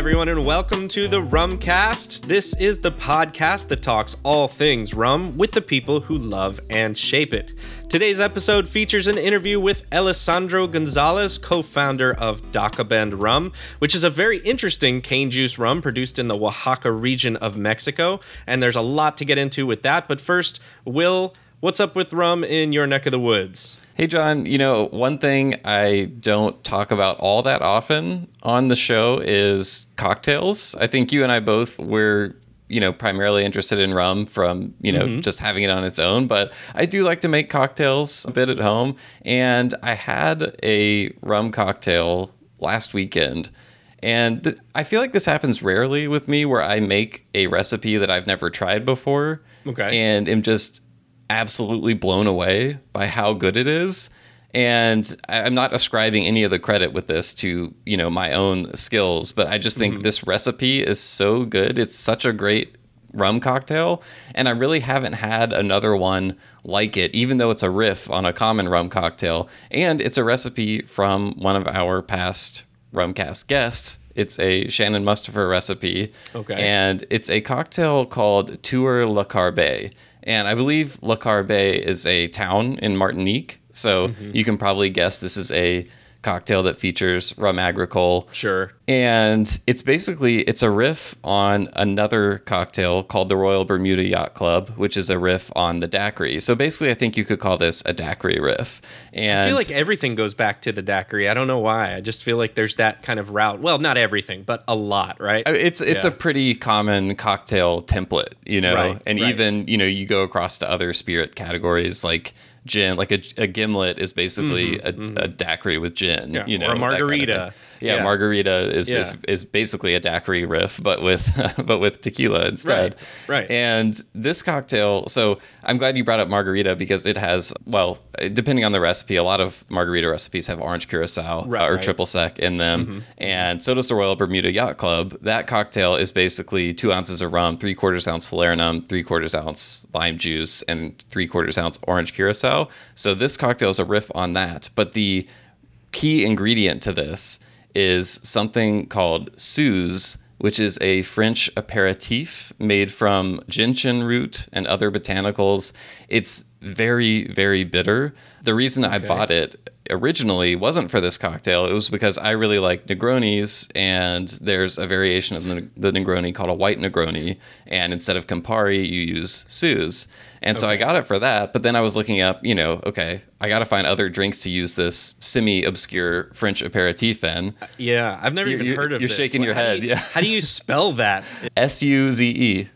everyone, and welcome to the Rumcast. This is the podcast that talks all things rum with the people who love and shape it. Today's episode features an interview with Elisandro Gonzalez, co founder of Dakabend Rum, which is a very interesting cane juice rum produced in the Oaxaca region of Mexico. And there's a lot to get into with that. But first, Will, what's up with rum in your neck of the woods? Hey, John, you know, one thing I don't talk about all that often on the show is cocktails. I think you and I both were, you know, primarily interested in rum from, you know, mm-hmm. just having it on its own. But I do like to make cocktails a bit at home. And I had a rum cocktail last weekend. And th- I feel like this happens rarely with me where I make a recipe that I've never tried before. Okay. And am just absolutely blown away by how good it is and i'm not ascribing any of the credit with this to you know my own skills but i just think mm-hmm. this recipe is so good it's such a great rum cocktail and i really haven't had another one like it even though it's a riff on a common rum cocktail and it's a recipe from one of our past rumcast guests it's a Shannon Mustipher recipe. Okay. And it's a cocktail called Tour Le Carbet. And I believe Le Carbet is a town in Martinique. So mm-hmm. you can probably guess this is a cocktail that features rum agricole. Sure. And it's basically it's a riff on another cocktail called the Royal Bermuda Yacht Club, which is a riff on the daiquiri. So basically I think you could call this a daiquiri riff. And I feel like everything goes back to the daiquiri. I don't know why. I just feel like there's that kind of route. Well, not everything, but a lot, right? It's it's yeah. a pretty common cocktail template, you know. Right, and right. even, you know, you go across to other spirit categories like gin. Like a, a gimlet is basically mm-hmm, a, mm-hmm. a, daiquiri with gin. Yeah, you know, or a margarita. Kind of yeah, yeah, margarita is, yeah. is, is basically a daiquiri riff, but with but with tequila instead. Right. right. And this cocktail. So I'm glad you brought up margarita because it has well, depending on the recipe, a lot of margarita recipes have orange curacao right, or right. triple sec in them, mm-hmm. and so does the Royal Bermuda Yacht Club. That cocktail is basically two ounces of rum, three quarters ounce falernum, three quarters ounce lime juice, and three quarters ounce orange curacao. So this cocktail is a riff on that, but the key ingredient to this is something called Suze, which is a French aperitif made from gentian root and other botanicals. It's very, very bitter. The reason okay. I bought it originally wasn't for this cocktail. It was because I really like Negronis, and there's a variation of the, the Negroni called a white Negroni. And instead of Campari, you use Suze. And okay. so I got it for that. But then I was looking up, you know, okay, I got to find other drinks to use this semi obscure French aperitif in. Uh, yeah, I've never you, even you, heard of it. You're this. shaking your head. You, yeah. How do you spell that? S U Z E.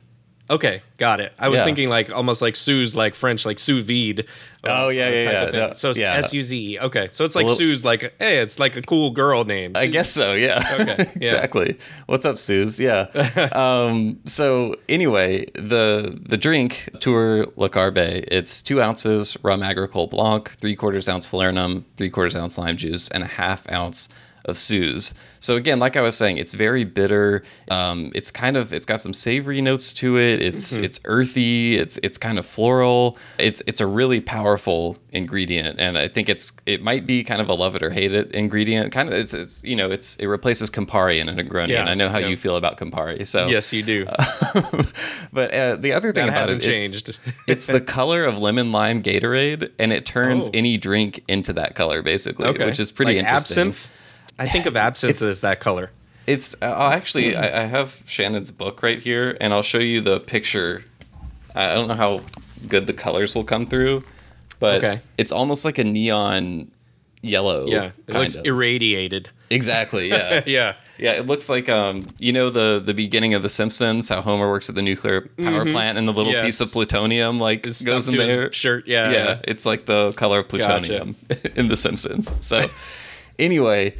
Okay, got it. I was Yeah. thinking like almost like sous, like French, like sous vide. uh, Oh, yeah, yeah, type yeah. of thing. No, so it's yeah. S U Z E. Okay, so it's like Well- Sue's, like hey, it's like a cool girl name. I guess so. Yeah. Okay, yeah. exactly. What's up, Suze? Yeah. um, so anyway, the the drink Tour Le Carbet. It's two ounces rum agricole blanc, three quarters ounce falernum, three quarters ounce lime juice, and a half ounce of Suze. So again, like I was saying, it's very bitter. Um, it's kind of it's got some savory notes to it. It's Mm-hmm. it's earthy. It's it's kind of floral. It's it's a really powerful ingredient, and I think it's it might be kind of a love it or hate it ingredient. Kind of it's, it's you know it's it replaces Campari in a Negroni, Yeah, and I know how yeah. you feel about Campari. So Yes, you do. but uh, the other thing That about hasn't it, it's- changed. it's the color of lemon lime Gatorade, and it turns Oh. any drink into that color, basically, okay, which is pretty like interesting. Absinthe. I think of absinthe as that color. It's uh, actually I, I have Shannon's book right here, and I'll show you the picture. I don't know how good the colors will come through, but Okay. it's almost like a neon yellow. Yeah, it kind looks of. irradiated. exactly. Yeah. Yeah. Yeah, it looks like um, you know the the beginning of The Simpsons, how Homer works at the nuclear power plant, and the little Mm-hmm. Yes. piece of plutonium like It's goes in there. shirt. Yeah. yeah, it's like the color of plutonium in The Simpsons. So, anyway,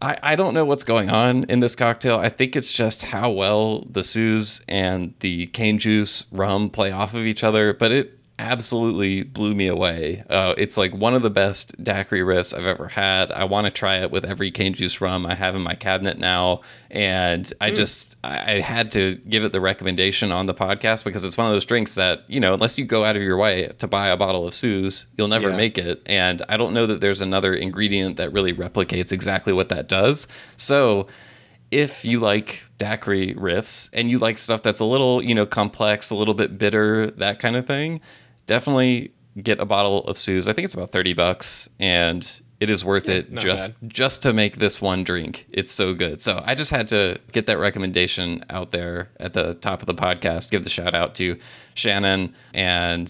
I, I don't know what's going on in this cocktail. I think it's just how well the Suze and the cane juice rum play off of each other, but it absolutely blew me away. Uh, it's like one of the best daiquiri riffs I've ever had. I want to try it with every cane juice rum I have in my cabinet now, and I just I, I had to give it the recommendation on the podcast because it's one of those drinks that you know unless you go out of your way to buy a bottle of Suze, you'll never Yeah. make it. And I don't know that there's another ingredient that really replicates exactly what that does. So if you like daiquiri riffs and you like stuff that's a little, you know, complex, a little bit bitter, that kind of thing, definitely get a bottle of Suze. I think it's about 30 bucks and it is worth it not just just to make this one drink. It's so good. So I just had to get that recommendation out there at the top of the podcast. Give the shout out to Shannon and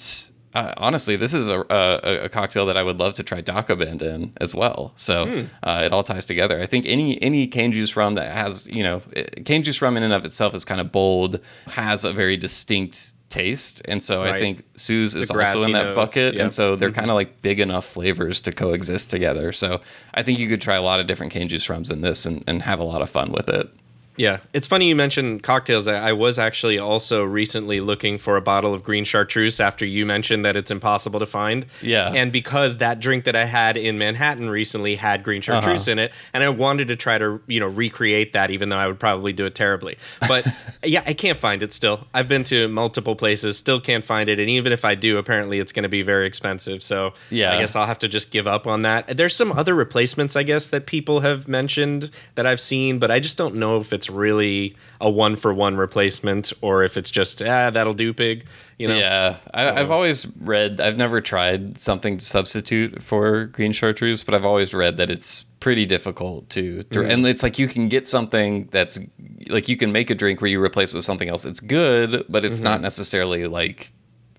uh, honestly, this is a, a, a cocktail that I would love to try Dakabend in as well. So uh, it all ties together. I think any any cane juice rum that has you know it- cane juice rum in and of itself is kind of bold, has a very distinct taste, and so I think Suze is also in that notes, bucket, yep. and so they're mm-hmm. kind of like big enough flavors to coexist together. So I think you could try a lot of different cane juice rums in this and, and have a lot of fun with it. Yeah, it's funny you mentioned cocktails. I I was actually also recently looking for a bottle of green chartreuse after you mentioned that it's impossible to find. Yeah. And because that drink that I had in Manhattan recently had green chartreuse Uh-huh. in it, and I wanted to try to, you know, recreate that even though I would probably do it terribly. But yeah, I can't find it still. I've been to multiple places, still can't find it, and even if I do, apparently it's going to be very expensive. So Yeah. I guess I'll have to just give up on that. There's some other replacements, I guess, that people have mentioned that I've seen, but I just don't know if it's really a one for one replacement or if it's just ah that'll do, pig. You know? Yeah, I, I've always read. I've never tried something to substitute for green chartreuse, but I've always read that it's pretty difficult to. to And it's like you can get something that's like you can make a drink where you replace it with something else. It's good, but it's not necessarily like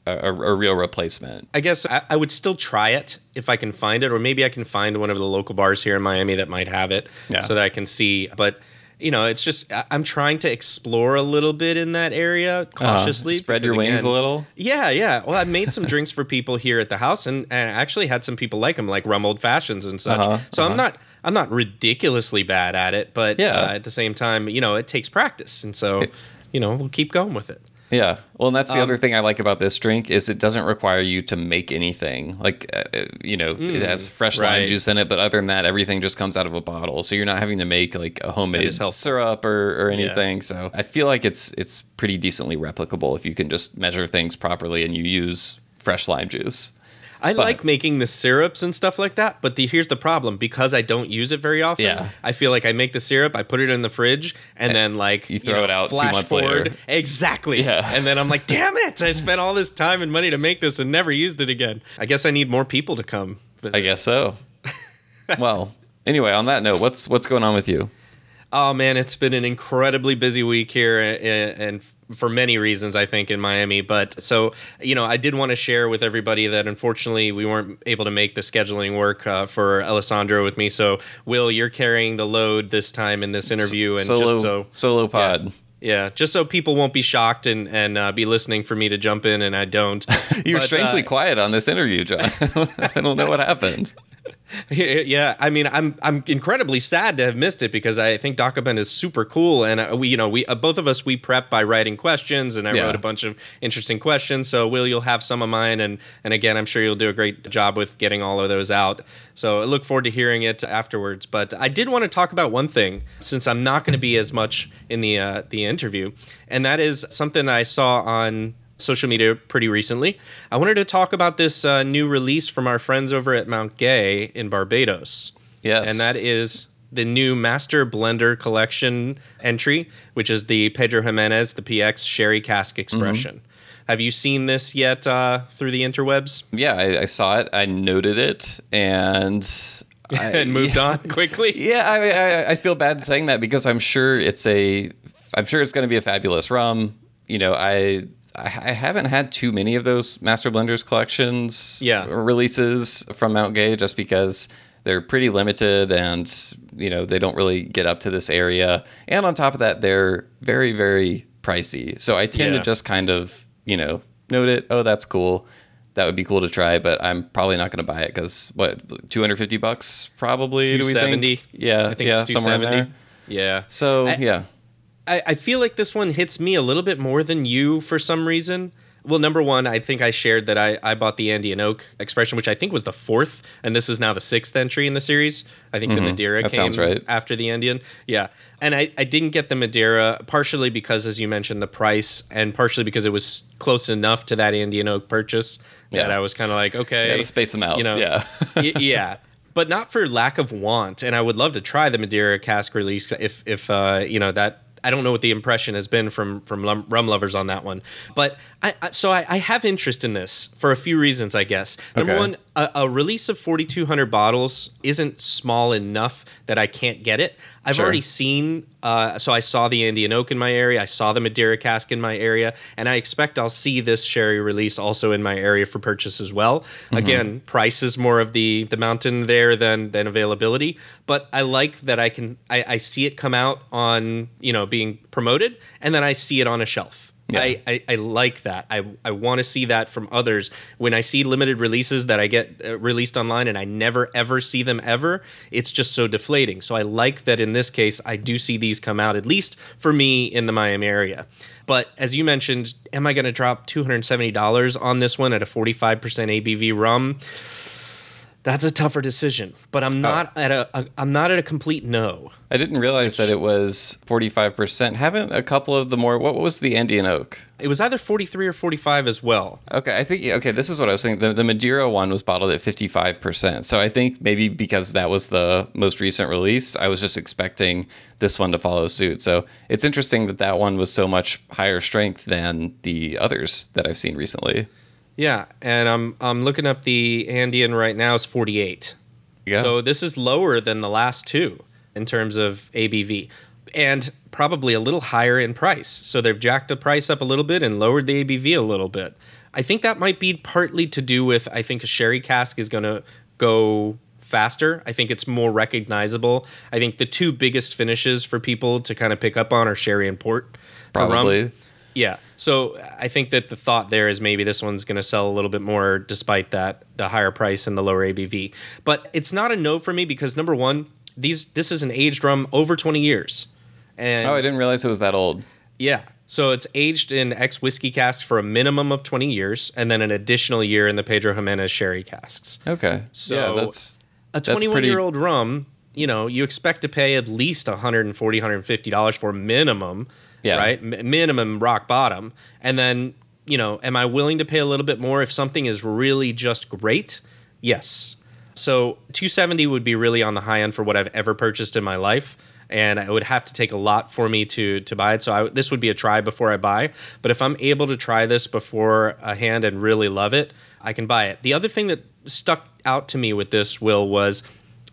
a, a, a real replacement. I guess I, I would still try it if I can find it, or maybe I can find one of the local bars here in Miami that might have it, Yeah. so that I can see. But you know, it's just I'm trying to explore a little bit in that area cautiously. Uh, spread your wings again, a little. Yeah, yeah. Well, I made some drinks for people here at the house, and, and I actually had some people like them, like rum old fashions and such. Uh-huh, so uh-huh. I'm not I'm not ridiculously bad at it, but Yeah. uh, at the same time, you know, it takes practice, and so you know we'll keep going with it. Yeah. Well, and that's the Um, other thing I like about this drink is it doesn't require you to make anything. Like, uh, uh, you know, it has fresh lime Mm, right. juice in it, but other than that, everything just comes out of a bottle. So you're not having to make like a homemade syrup or, or anything. So I feel like it's it's pretty decently replicable if you can just measure things properly and you use fresh lime juice. I But- like making the syrups and stuff like that, but the, here's the problem: because I don't use it very often, Yeah. I feel like I make the syrup, I put it in the fridge, and then like You throw it out two months forward- later. Exactly. Yeah. And then I'm like, damn it! I spent all this time and money to make this and never used it again. I guess I need more people to come. Visit. I guess so. well, anyway, on that note, what's what's going on with you? Oh man, it's been an incredibly busy week here, uh, and for many reasons, I think in Miami. But so you know, I did want to share with everybody that unfortunately we weren't able to make the scheduling work uh, for Elisandro with me. So Will, you're carrying the load this time in this interview, and solo just so solo pod. yeah, just so people won't be shocked and and uh, be listening for me to jump in, and I don't. You're But, strangely uh, quiet on this interview, John. I don't know what happened. yeah, I mean, I'm I'm incredibly sad to have missed it because I think Dakabend is super cool, and uh, we, you know, we uh, both of us we prep by writing questions, and I Yeah. wrote a bunch of interesting questions. So, Will, you'll have some of mine, and and again, I'm sure you'll do a great job with getting all of those out. So, I look forward to hearing it afterwards. But I did want to talk about one thing since I'm not going to be as much in the uh, the interview, and that is something I saw on social media pretty recently. I wanted to talk about this uh, new release from our friends over at Mount Gay in Barbados. Yes. And that is the new Master Blender Collection entry, which is the Pedro Ximénez, the PX Sherry Cask Expression. Have you seen this yet uh, through the interwebs? yeah, I, I saw it. I noted it, and I, and moved on quickly? Yeah, I, I I feel bad saying that because I'm sure it's a, I'm sure it's going to be a fabulous rum. You know, I I haven't had too many of those Master Blenders collections Yeah. releases from Mount Gay just because they're pretty limited and you know they don't really get up to this area. And on top of that, they're very very pricey. So I tend Yeah. to just kind of you know note it. Oh, that's cool. That would be cool to try, but I'm probably not going to buy it because what 250 bucks probably. Do we 270? think? Yeah, I think yeah, it's somewhere in there. Yeah. So I- yeah, I, I feel like this one hits me a little bit more than you for some reason. Well, number one, I think I shared that I, I bought the Andean Oak expression, which I think was the fourth, and this is now the sixth entry in the series. I think the Madeira Mm-hmm. That came right. after the Andean. Yeah. And I, I didn't get the Madeira, partially because, as you mentioned, the price, and partially because it was close enough to that Andean Oak purchase that I was kind of like, okay. gotta space them out. You know, Yeah. y- yeah. but not for lack of want. And I would love to try the Madeira cask release if if uh, you know that. I don't know what the impression has been from from rum, lovers on that one, but I, I so I, I have interest in this for a few reasons, I guess. Number Okay. one, a, a release of 4,200 bottles isn't small enough that I can't get it. I've Sure. already seen, uh, so I saw the Andean Oak in my area, I saw the Madeira cask in my area, and I expect I'll see this sherry release also in my area for purchase as well. Again, price is more of the the mountain there than than availability, but I like that I can I, I see it come out on you know being promoted, and then I see it on a shelf. Yeah. I, I, I like that. I, I want to see that from others. When I see limited releases that I get uh, released online and I never ever see them ever, it's just so deflating. So I like that in this case, I do see these come out, at least for me in the Miami area. But as you mentioned, am I going to drop $270 on this one at a 45% ABV rum? That's a tougher decision, but I'm oh. not at a, a I'm not at a complete no. I didn't realize that it was 45%. Haven't a couple of the more, what was the Andean Oak? It was either 43 or 45 as well. Okay, I think, okay, this is what I was thinking. The, the Madeira one was bottled at 55%. So I think maybe because that was the most recent release, I was just expecting this one to follow suit. So it's interesting that that one was so much higher strength than the others that I've seen recently. Yeah, and I'm I'm looking up the Andean right now is 48. Yeah. So this is lower than the last two in terms of ABV and probably a little higher in price. So they've jacked the price up a little bit and lowered the ABV a little bit. I think that might be partly to do with I think a sherry cask is going to go faster. I think it's more recognizable. I think the two biggest finishes for people to kind of pick up on are sherry and port. Probably. Yeah. So I think that the thought there is maybe this one's going to sell a little bit more despite that the higher price and the lower ABV. But it's not a no for me because number 1, these this is an aged rum over 20 years. And Oh, I didn't realize it was that old. yeah. So it's aged in ex whiskey casks for a minimum of 20 years and then an additional year in the Pedro Ximénez sherry casks. Okay. So yeah, that's A 21 pretty- year old rum, you know, you expect to pay at least 140 $150 for minimum, Yeah. right? M- minimum rock bottom. And then, you know, am I willing to pay a little bit more if something is really just great? Yes. So 270 would be really on the high end for what I've ever purchased in my life. And it would have to take a lot for me to to buy it. So I, this would be a try before I buy. But if I'm able to try this before a hand and really love it, I can buy it. The other thing that stuck out to me with this will was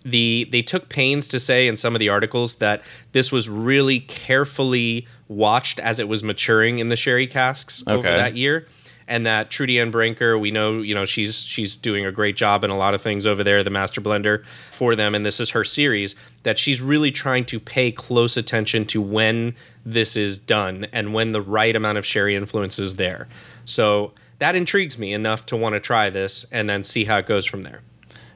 the they took pains to say in some of the articles that this was really carefully watched as it was maturing in the sherry casks over that year and that Trudiann Branker, we know, you know, she's she's doing a great job in a lot of things over there, the master blender for them, and this is her series. That she's really trying to pay close attention to when this is done and when the right amount of sherry influence is there. So that intrigues me enough to want to try this and then see how it goes from there.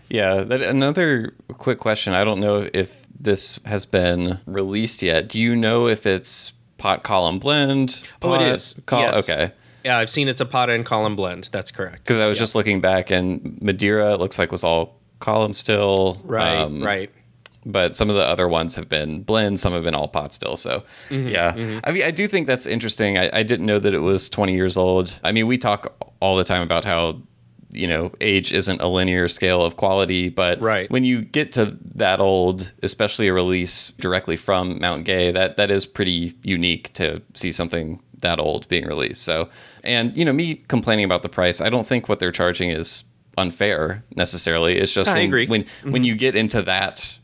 Yeah, that, another quick question. I don't know if this has been released yet. Do you know if it's pot column blend? Oh, it pot col- Yes. Okay. Yeah, I've seen it's a pot and column blend. That's correct. Because I was just looking back and Madeira it looks like was all column still. Right, um, right. But some of the other ones have been blends, some have been all pot still. So, Mm-hmm, yeah. I mean, I do think that's interesting. I, I didn't know that it was 20 years old. I mean, we talk all the time about how, you know, age isn't a linear scale of quality, but Right. when you get to that old, especially a release directly from Mount Gay, that that is pretty unique to see something that old being released. So, and you know, me complaining about the price, I don't think what they're charging is unfair necessarily. It's just I when, agree. when when mm-hmm. you get into that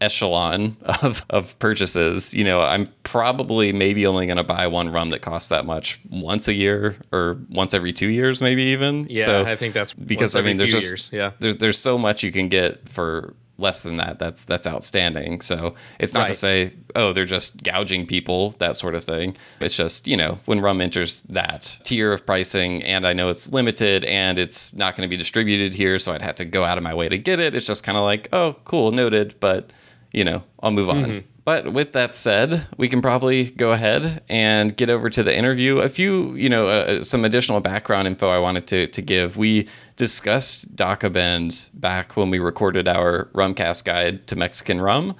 echelon of, of purchases, you know, I'm probably maybe only going to buy one rum that costs that much once a year or once every two years, maybe even. Yeah, so, I think that's because I mean, there's just years, yeah. there's there's so much you can get for less than that. That's that's outstanding. So it's not to say oh they're just gouging people that sort of thing. It's just you know when rum enters that tier of pricing, and I know it's limited and it's not going to be distributed here, so I'd have to go out of my way to get it. It's just kind of like oh cool noted, but you know I'll move on. But with that said, we can probably go ahead and get over to the interview. A few, you know, uh, some additional background info I wanted to, to give. We discussed Dakabend back when we recorded our Rumcast guide to Mexican rum.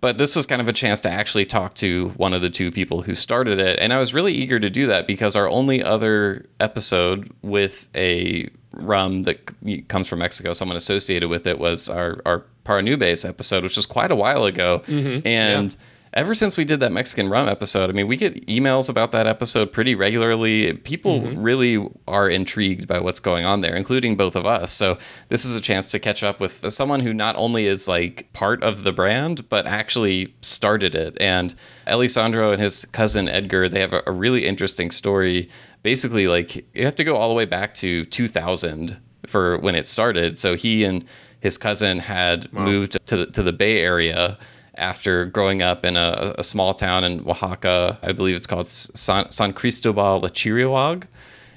But this was kind of a chance to actually talk to one of the two people who started it. And I was really eager to do that because our only other episode with a rum that comes from Mexico, someone associated with it, was our, our Paranubes episode, which was quite a while ago. Mm-hmm. And ever since we did that Mexican rum episode, I mean, we get emails about that episode pretty regularly. People Mm-hmm. really are intrigued by what's going on there, including both of us. So this is a chance to catch up with someone who not only is like part of the brand, but actually started it. And Elisandro and his cousin Edgar, they have a, a really interesting story. Basically, like you have to go all the way back to 2000 for when it started. So he and his cousin had moved to the, to the Bay Area after growing up in a, a small town in Oaxaca. I believe it's called San, San Cristobal Lachirioag.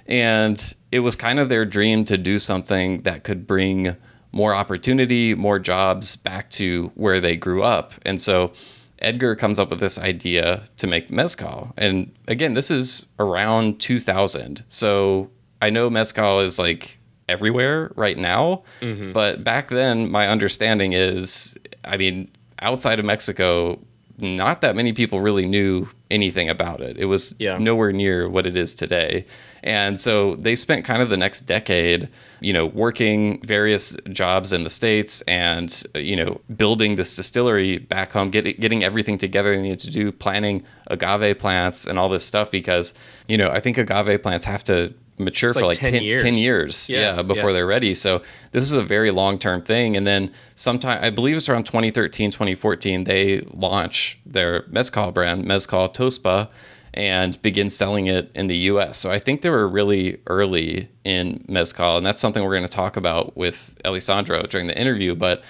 And it was kind of their dream to do something that could bring more opportunity, more jobs back to where they grew up. And so Edgar comes up with this idea to make mezcal. And again, this is around 2000. So I know mezcal is like everywhere right now, mm-hmm. but back then, my understanding is, I mean, outside of Mexico, not that many people really knew anything about it. It was Yeah. nowhere near what it is today. And so they spent kind of the next decade, you know, working various jobs in the States and, you know, building this distillery back home, getting, getting everything together they needed to do, planting agave plants and all this stuff because, you know, I think agave plants have to mature It's for like like 10 10, years. 10 years. Yeah, Yeah, before yeah. they're ready. So this is a very long term thing. And then sometime, I believe it's around 2013, 2014, they launch their Mezcal brand, Mezcal Tosba, and begin selling it in the US. So I think they were really early in Mezcal. And that's something we're going to talk about with Elisandro during the interview. But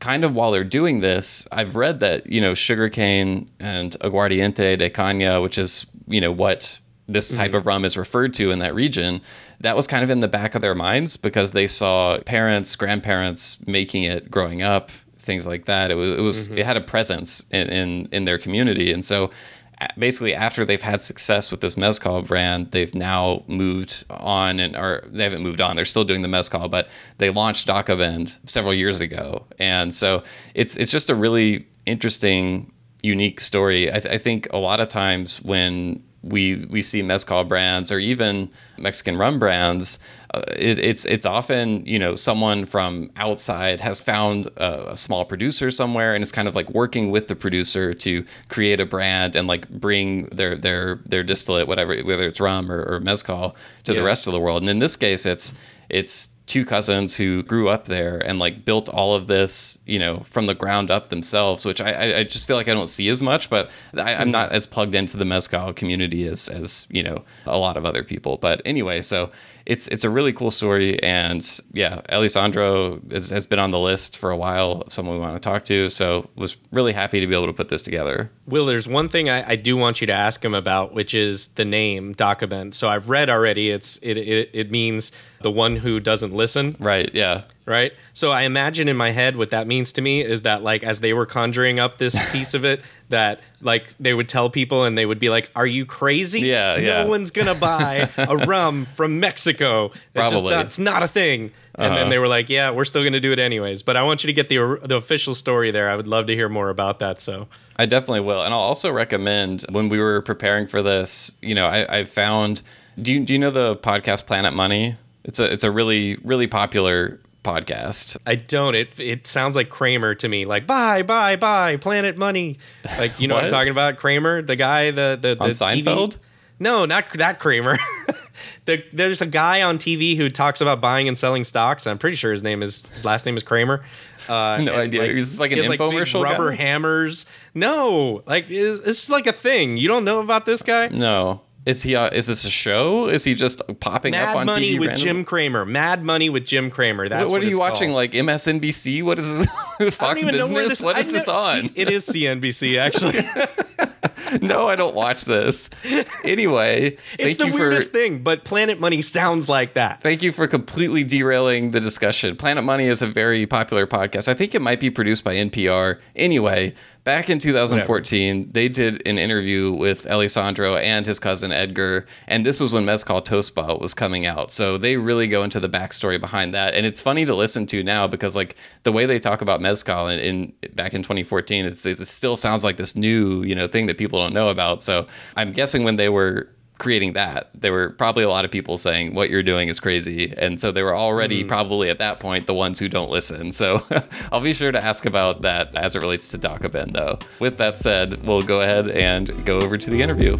kind of while they're doing this, I've read that, you know, sugarcane and aguardiente de caña, which is, you know, what this type of mm-hmm. rum is referred to in that region, that was kind of in the back of their minds because they saw parents, grandparents making it growing up, things like that. It was, it was, mm-hmm. it had a presence in, in, in their community. And so, basically after they've had success with this mezcal brand they've now moved on and or they haven't moved on. They're still doing the mezcal but they launched Dakabend several years ago. And so it's it's just a really interesting unique story. I, th- I think a lot of times when we we see mezcal brands or even Mexican rum brands, uh, it, it's it's often you know someone from outside has found a, a small producer somewhere and is kind of like working with the producer to create a brand and like bring their their their distillate whatever whether it's rum or, or mezcal to Yeah. the rest of the world. And in this case, it's it's two cousins who grew up there and like built all of this, you know, from the ground up themselves, which I, I, just feel like I don't see as much, but I, I'm not mm-hmm. as plugged into the mezcal community as, as, you know, a lot of other people. But anyway, so it's, it's a really cool story. And yeah, Elisandro is, has been on the list for a while, someone we want to talk to. So was really happy to be able to put this together. Will, there's one thing I, I do want you to ask him about, which is the name Dakabend. So I've read already. It's it, it it means the one who doesn't listen, Right. Yeah. Right? So I imagine in my head what that means to me is that like as they were conjuring up this piece of it, that like they would tell people and they would be like, "Are you crazy? Yeah, no yeah. one's gonna buy a rum from Mexico. Just Probably. not, it's not a thing." And then Uh-huh. they were like, "Yeah, we're still gonna do it anyways." But I want you to get the the official story there. I would love to hear more about that. So. I definitely will. And I'll also recommend when we were preparing for this, you know, I, I found do you do you know the podcast Planet Money? It's a it's a really, really popular podcast. I don't. It it sounds like Cramer to me. Like bye bye bye Planet Money. Like you know what, I'm talking about? Cramer, the guy, the the, the On TV Seinfeld? No, not that Kramer. the, there's a guy on TV who talks about buying and selling stocks. I'm pretty sure his name is his last name is Cramer. Uh, No idea. Is this like an he has, big infomercial guy? rubber hammers. No, like it's, it's like a thing. You don't know about this guy? No. Is he uh, is this a show? Is he just popping up on TV? Mad Money TV with randomly? Jim Cramer. Mad Money with Jim Cramer. That's What, what are it's you watching? called. Like MSNBC? What is this? Fox even know where Business? this- What I this on? It is CNBC actually. no, I don't watch this. Anyway, It's thank the you for weirdest thing, but Planet Money sounds like that. Thank you for completely derailing the discussion. Planet Money is a very popular podcast. I think it might be produced by NPR. Anyway, back in 2014, they did an interview with Elisandro and his cousin Edgar, and this was when Mezcal Tosba was coming out. So they really go into the backstory behind that, and it's funny to listen to now because like the way they talk about Mezcal in, in back in 2014, it's, it still sounds like this new you know thing that people don't know about. So I'm guessing when they were creating that. There were probably a lot of people saying what you're doing is crazy. And so they were already mm. probably at that point the ones who don't listen. So I'll be sure to ask about that as it relates to Dakabend, though. With that said, we'll go ahead and go over to the interview.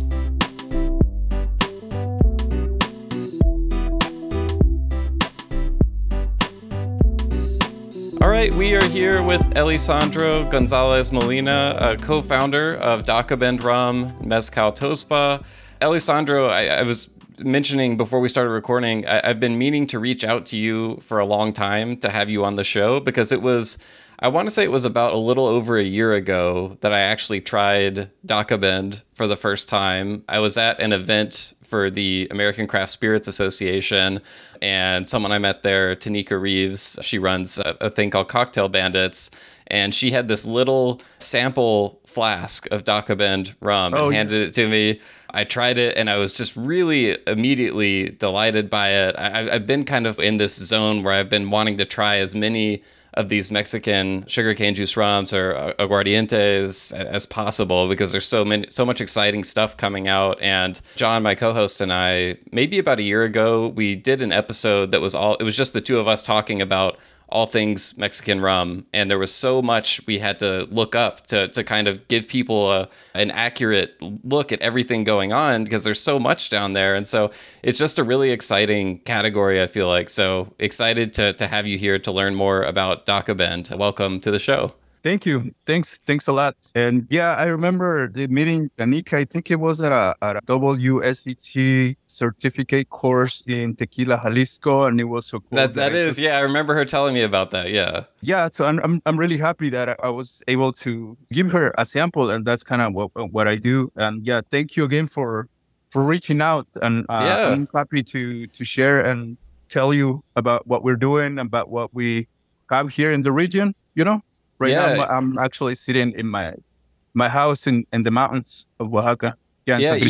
All right, we are here with Elisandro Gonzalez Molina, a co-founder of Dakabend Rum, Mezcal Tosba, Elisandro, I, I was mentioning before we started recording, I, have been meaning to reach out to you for a long time to have you on the show because it was, I want to say it was about a little over a year ago that I actually tried Dakabend for the first time. I was at an event for the American Craft Spirits Association, and someone I met there, Taneka Reaves, she runs a, a thing called Cocktail Bandits and she had this little sample flask of Dakabend rum and oh, handed it to me. I tried it and I was just really immediately delighted by it. I, have been kind of in this zone where I've been wanting to try as many of these Mexican sugarcane juice rums or uh, aguardientes as possible because there's so many, so much exciting stuff coming out. And John, my co-host, and I, maybe about a year ago, we did an episode that was all. It was just the two of us talking about all things Mexican rum, and there was so much we had to look up to to kind of give people a, an accurate look at everything going on because there's so much down there, and so it's just a really exciting category. I feel like so excited to to have you here to learn more about Dakabend. Welcome to the show. Thank you. Thanks. Thanks a lot. And yeah, I remember the meeting Taneka. I think it was at a, at a WSET certificate course in Tequila, Jalisco, and it was so cool. That that, that is, yeah. I remember her telling me about that. Yeah. Yeah. So I'm I'm, I'm really happy that I was able to give her a sample, and that's kind of what what I do. And yeah, thank you again for for reaching out, and uh, yeah. I'm happy to to share and tell you about what we're doing, about what we have here in the region. You know. Right yeah. now, I'm actually sitting in my my house in, in the mountains of Oaxaca. Yeah, yeah you,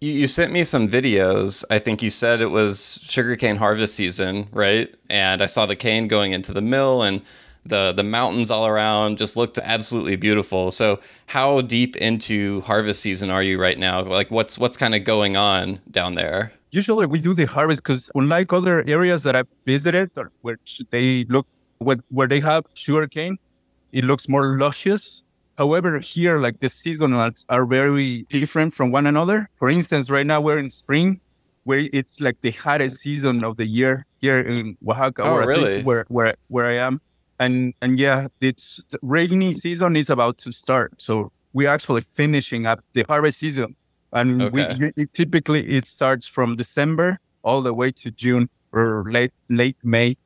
you, you, sent me some videos. I think you said it was sugarcane harvest season, right? And I saw the cane going into the mill and the the mountains all around just looked absolutely beautiful. So, how deep into harvest season are you right now? Like, what's what's kind of going on down there? Usually, we do the harvest because unlike other areas that I've visited, or where they look where, where they have sugarcane, it looks more luscious. However, here, like the seasonals are very different from one another. For instance, right now we're in spring, where it's like the hottest season of the year here in Oaxaca, oh, where, really? where where where I am. And and yeah, it's rainy season is about to start. So we're actually finishing up the harvest season, and okay. we it, typically it starts from December all the way to June or late late May,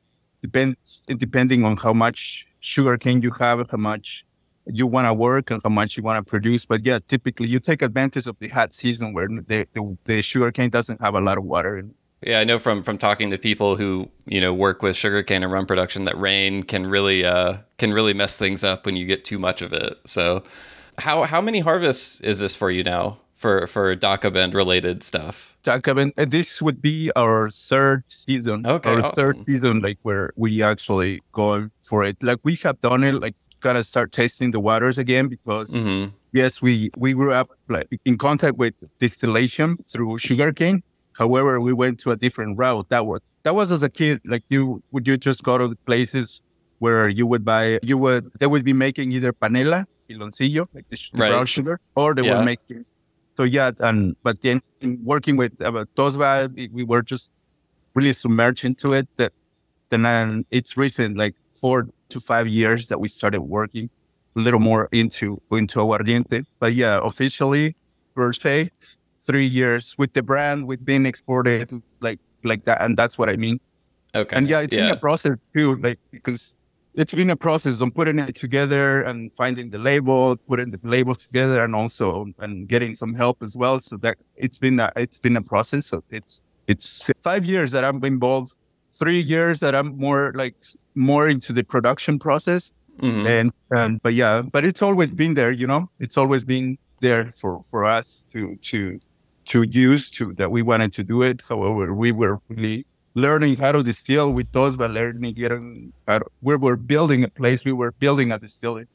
depends depending on how much sugar cane you have, how much you want to work and how much you want to produce. But yeah, typically you take advantage of the hot season where the, the, the sugar cane doesn't have a lot of water. Yeah, I know from from talking to people who you know work with sugarcane and rum production that rain can really uh, can really mess things up when you get too much of it. So, how how many harvests is this for you now for for Dakabend related stuff? Dakabend, and this would be our third season. Okay, our awesome. third season, like where we actually go for it. Like we have done it, like gotta start tasting the waters again because mm-hmm. yes, we we grew up like in contact with distillation through sugarcane. However, we went to a different route. That was that was as a kid. Like you would you just go to the places where you would buy you would they would be making either panela, piloncillo, like the, right. brown sugar, or they yeah. were making so yeah, and but then working with uh, Tosba, we were just really submerged into it. That then it's recent, like four to five years that we started working a little more into into aguardiente. But yeah, officially per se, three years with the brand, with being exported like like that, and that's what I mean. Okay. And yeah, it's yeah. in a process too, like because it's been a process on putting it together and finding the label, putting the labels together, and also and getting some help as well. So that it's been a, it's been a process. So it's it's five years that I'm involved, three years that I'm more like more into the production process, mm-hmm. and and but yeah, but it's always been there. You know, it's always been there for for us to to to use to that we wanted to do it. So we were really learning how to distill with those, but learning getting how to, we were building a place, we were building a distillery.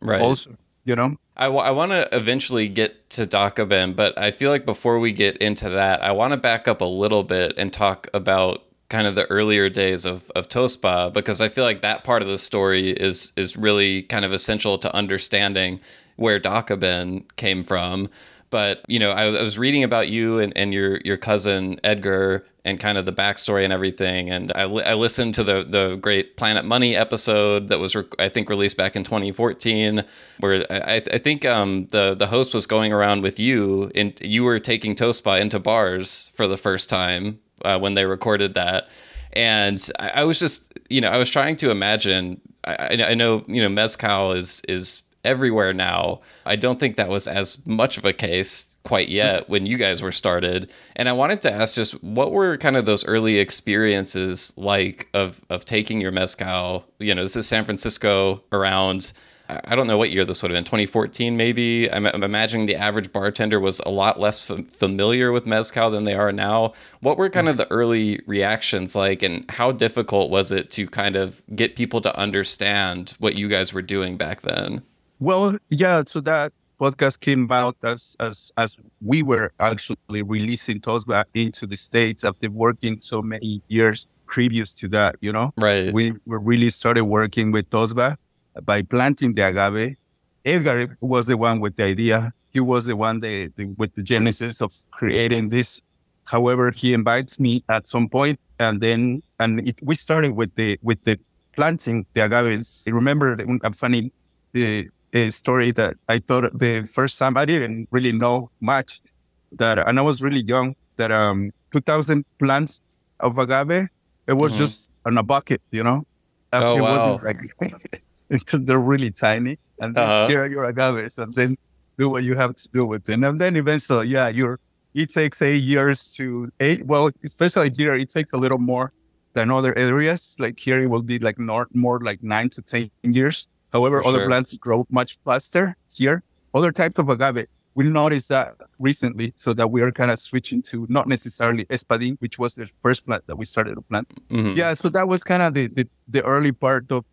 Right. Also. you know? I, w- I want to eventually get to Dakabend, but I feel like before we get into that, I want to back up a little bit and talk about kind of the earlier days of, of Tosba because I feel like that part of the story is is really kind of essential to understanding where Dakabend came from. But you know, I, I was reading about you and, and your your cousin Edgar and kind of the backstory and everything. And I, li- I listened to the the great Planet Money episode that was re- I think released back in 2014, where I, I think um, the the host was going around with you and you were taking Tosba into bars for the first time uh, when they recorded that. And I, I, was just, you know, I was trying to imagine. I, I know, you know, mezcal is is everywhere now. I don't think that was as much of a case quite yet when you guys were started. And I wanted to ask just what were kind of those early experiences like of of taking your mezcal? You know, this is San Francisco around I don't know what year this would have been, 2014 maybe. I'm, I'm imagining the average bartender was a lot less f- familiar with mezcal than they are now. What were kind of the early reactions like, and how difficult was it to kind of get people to understand what you guys were doing back then? Well, yeah. So that podcast came about as as as we were actually releasing Tosba into the states after working so many years previous to that. You know, right? We we really started working with Tosba by planting the agave. Edgar was the one with the idea. He was the one the, the, with the genesis of creating this. However, he invites me at some point, and then and it, we started with the with the planting the agaves. I remember a funny the a story that I thought the first time I didn't really know much that, and I was really young. That um, 2,000 plants of agave, it was mm-hmm. just on a bucket, you know. Oh it wow! Like, they're really tiny, and then uh-huh. share your agaves, and then do what you have to do with them, and then eventually, yeah, you're. It takes eight years to eight. Well, especially here, it takes a little more than other areas. Like here, it will be like not more like nine to ten years. However, For other sure. plants grow much faster here. Other types of agave, we noticed that recently, so that we are kind of switching to not necessarily espadin, which was the first plant that we started to plant. Mm-hmm. Yeah, so that was kind of the, the, the early part of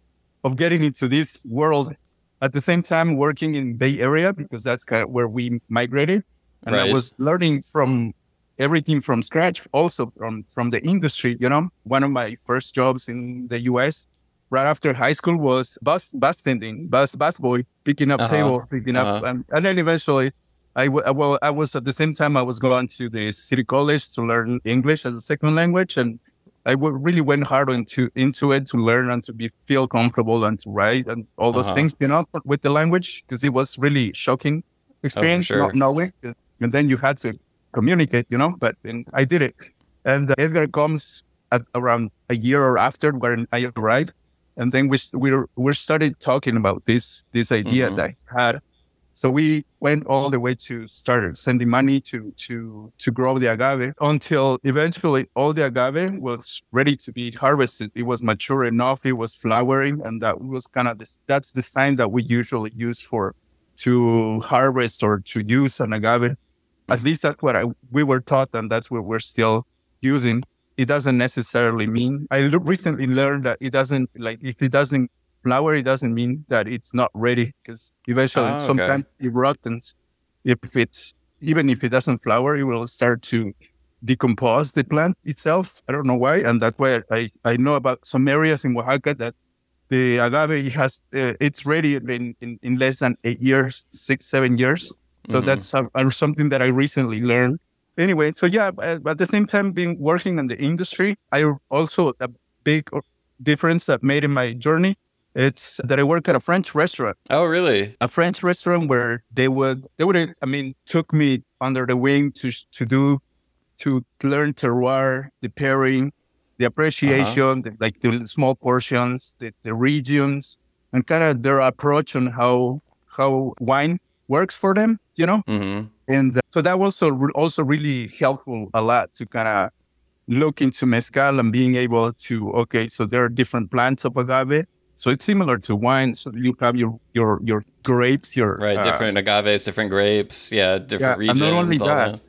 of getting into this world. At the same time, working in Bay Area because that's kind of where we migrated, and right. I was learning from everything from scratch, also from from the industry. You know, one of my first jobs in the U.S. right after high school was bus bus tending, bus bus boy, picking up uh-huh. table, picking uh-huh. up, and, and then eventually I w- well, I was at the same time I was going to the city college to learn English as a second language, and I really went hard into into it to learn and to be feel comfortable and to write and all those uh-huh. things, you know, with the language because it was really shocking experience oh, sure. not knowing, and then you had to communicate, you know. But I did it, and uh, Edgar comes at around a year or after when I arrived, and then we we we started talking about this this idea mm-hmm. that I had so we went all the way to start sending money to to to grow the agave until eventually all the agave was ready to be harvested. It was mature enough. It was flowering, and that was kind of this. That's the sign that we usually use for to harvest or to use an agave. At least that's what I, we were taught, and that's what we're still using. It doesn't necessarily mean. I recently learned that it doesn't like if it doesn't flower, it doesn't mean that it's not ready because eventually oh, sometimes it rottens. If it's even if it doesn't flower, it will start to decompose the plant itself. I don't know why, and that's why I, I know about some areas in Oaxaca that the agave has uh, it's ready in, in, in less than eight years, six seven years. So mm-hmm. that's uh, something that I recently learned. Anyway, so yeah, but at the same time, being working in the industry, I also a big difference that made in my journey it's that I work at a French restaurant. Oh, really? A French restaurant where they would they would I mean took me under the wing to to do to learn terroir, the pairing, the appreciation, uh-huh. the, like the small portions, the, the regions, and kind of their approach on how how wine works for them. You know, mm-hmm. and uh, so that was also also really helpful a lot to kind of look into mezcal and being able to okay, so there are different plants of agave so it's similar to wine. So you have your your your grapes, your right, uh, different agaves, different grapes, yeah, different yeah, regions. And not only that, that,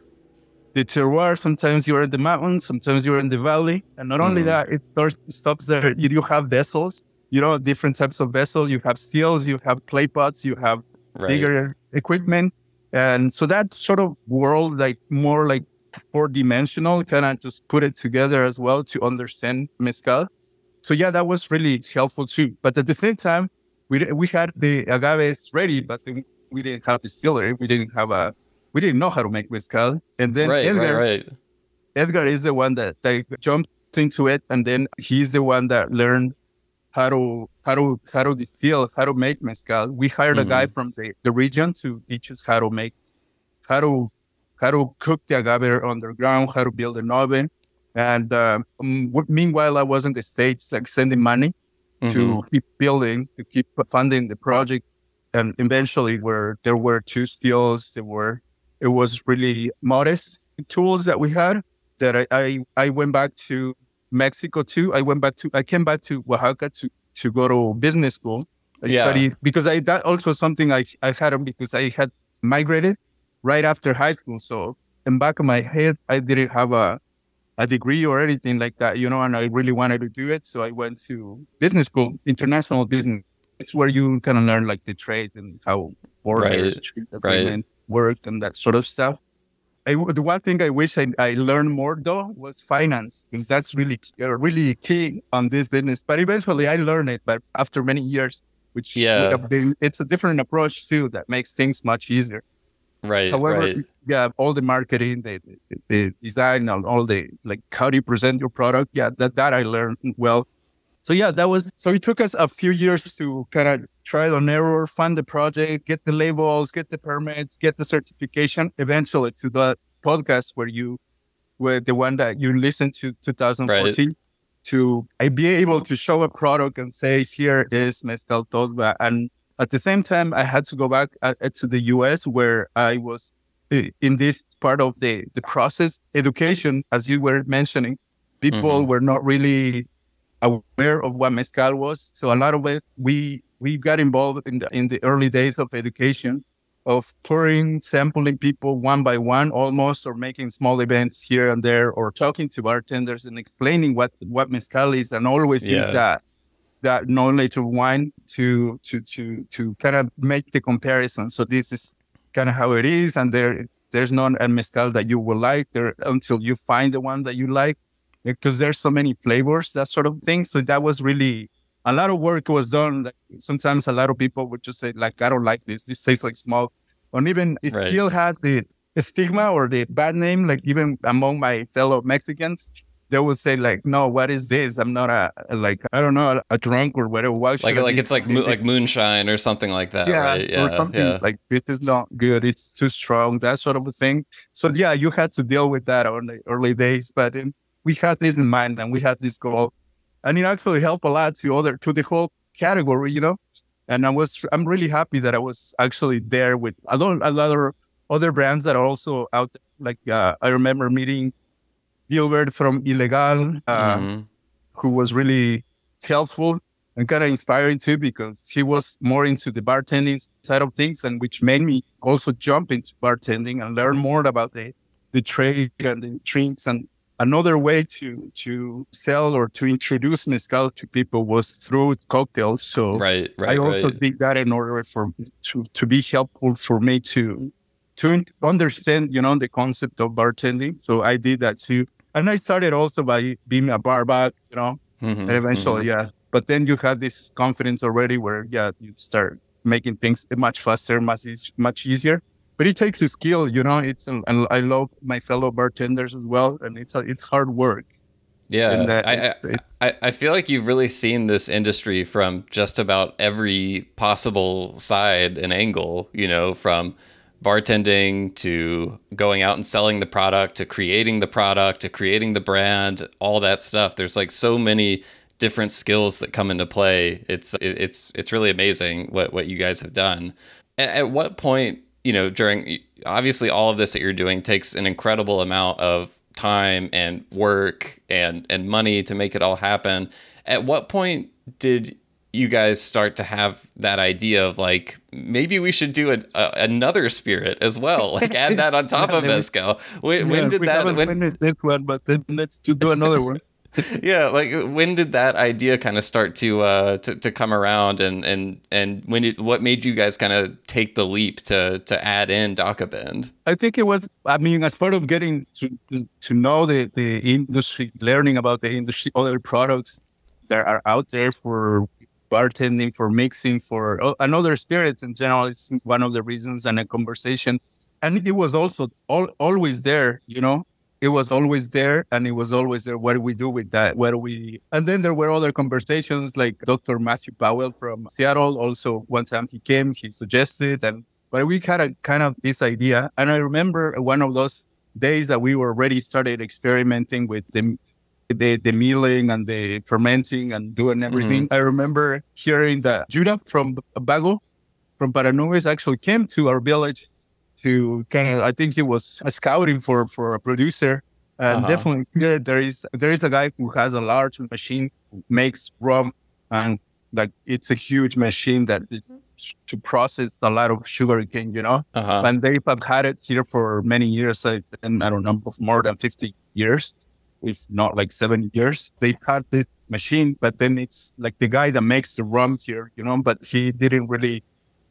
the terroir. Sometimes you're in the mountains, sometimes you're in the valley, and not only mm. that, it stops there. You have vessels. You know, different types of vessels. You have steels, you have clay pots, you have right. bigger equipment. And so that sort of world, like more like four dimensional, kind of just put it together as well to understand mezcal. So yeah, that was really helpful too. But at the same time, we we had the agaves ready, but we didn't have distillery. We didn't have a we didn't know how to make mezcal. And then right, Edgar, right, right. Edgar is the one that like jumped into it, and then he's the one that learned how to how to how to distill, how to make mezcal. We hired mm-hmm. a guy mm-hmm. from the, the region to teach us how to make how to how to cook the agave underground, how to build an oven. And uh, meanwhile, I was in the States, like sending money mm-hmm. to keep building, to keep funding the project. And eventually, where there were two stills, there were, it was really modest tools that we had that I, I, I went back to Mexico too. I went back to, I came back to Oaxaca to, to go to business school. I yeah. studied because I, that also something I, I had because I had migrated right after high school. So in back of my head, I didn't have a, a degree or anything like that, you know, and I really wanted to do it. So I went to business school, international business. It's where you kind of learn like the trade and how borders right. right. work and that sort of stuff. I, the one thing I wish I, I learned more though was finance because that's really uh, really key on this business. But eventually I learned it, but after many years, which yeah, been, it's a different approach too that makes things much easier. Right. However, right. yeah, all the marketing, the, the, design, and all the like, how do you present your product? Yeah, that that I learned well. So yeah, that was so it took us a few years to kind of trial and error, fund the project, get the labels, get the permits, get the certification. Eventually, to the podcast where you were the one that you listened to 2014. Right. To I be able to show a product and say, here is Mezcal Tosba. And at the same time, I had to go back uh, uh to the US where I was uh, in this part of the, the process education, as you were mentioning. People mm-hmm. were not really aware of what mezcal was. So a lot of it, we we got involved in the, in the early days of education, of touring, sampling people one by one, almost, or making small events here and there, or talking to bartenders and explaining what what mezcal is, and always yeah. use that that knowledge of wine to to to to kind of make the comparison. So this is kind of how it is, and there there's not a mezcal that you will like there until you find the one that you like, because there's so many flavors, that sort of thing. So that was really a lot of work was done. Like sometimes a lot of people would just say like, I don't like this. This tastes like small, or even it right. still had the stigma or the bad name, like even among my fellow Mexicans they would say like, "No, what is this? I'm not a like I don't know a, drunk or whatever." Why like like it's like mo- like moonshine or something like that, yeah, right? Yeah, or something yeah. like this is not good. It's too strong, that sort of a thing. So yeah, you had to deal with that on the early days, but um, we had this in mind and we had this goal, and it actually helped a lot to other to the whole category, you know. And I was I'm really happy that I was actually there with a lot, a lot of other brands that are also out. There. Like uh, I remember meeting Gilbert from Illegal, uh, mm-hmm. who was really helpful and kind of inspiring too because he was more into the bartending side of things and which made me also jump into bartending and learn more about the the trade and the drinks and another way to to sell or to introduce mezcal to people was through cocktails so right, right i also right. did that in order for to to be helpful for me to to understand you know the concept of bartending so i did that too and I started also by being a bar back, you know, mm-hmm, and eventually, mm-hmm. yeah. But then you had this confidence already where, yeah, you start making things much faster, much, much easier. But it takes a skill, you know. It's and I love my fellow bartenders as well, and it's a, it's hard work. Yeah, that, I, it, I I feel like you've really seen this industry from just about every possible side and angle. You know, from bartending to going out and selling the product to creating the product to creating the brand all that stuff. There's like so many different skills that come into play. It's it's it's really amazing what what you guys have done. At what point you know during obviously all of this that you're doing takes an incredible amount of time and work and and money to make it all happen. At what point did you guys start to have that idea of like maybe we should do a, a, another spirit as well, like add that on top yeah, of mezcal. When, yeah, when did that? When, this one, but then let's do another one. yeah, like when did that idea kind of start to uh to, to come around and and and when what made you guys kind of take the leap to to add in daca Dakabend? I think it was I mean as part of getting to to know the the industry, learning about the industry, other products that are out there for bartending, for mixing, for oh, another spirits in general is one of the reasons and a conversation. And it was also all, always there, you know, it was always there and it was always there. What do we do with that? What do we? And then there were other conversations like Dr. Matthew Powell from Seattle. Also, one time he came, he suggested, and but we had a kind of this idea. And I remember one of those days that we were already started experimenting with the the, the milling and the fermenting and doing everything. Mm-hmm. I remember hearing that Judah from Vago, from Paranubes, actually came to our village to kind of, I think he was scouting for for a producer. And uh-huh. definitely, yeah, there is there is a guy who has a large machine makes rum, and like it's a huge machine that to process a lot of sugar cane, you know. Uh-huh. And they have had it here for many years, and I don't know, more than fifty years, if not like seven years. They've had this machine, but then it's like the guy that makes the rum here, you know. But he didn't really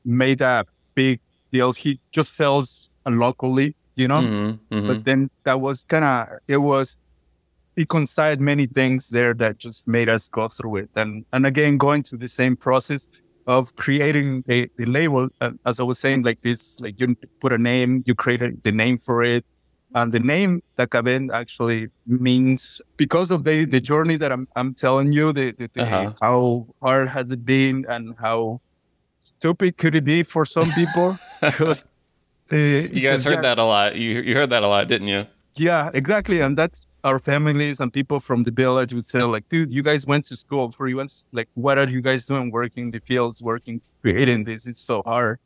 made a big deal. He just sells locally, you know. Mm-hmm, mm-hmm. But then that was kind of it was it coincided many things there that just made us go through it, and and again going to the same process of creating a, the label. Uh, as I was saying, like this, like you put a name, you create the name for it. And the name Dakabend actually means because of the, the journey that I'm, I'm telling you, the, the, the uh-huh. how hard has it been and how stupid could it be for some people? uh, you guys heard yeah, that a lot. You you heard that a lot, didn't you? Yeah, exactly. And that's our families and people from the village would say, like, dude, you guys went to school for you. Like, what are you guys doing working the fields, working, creating this? It's so hard.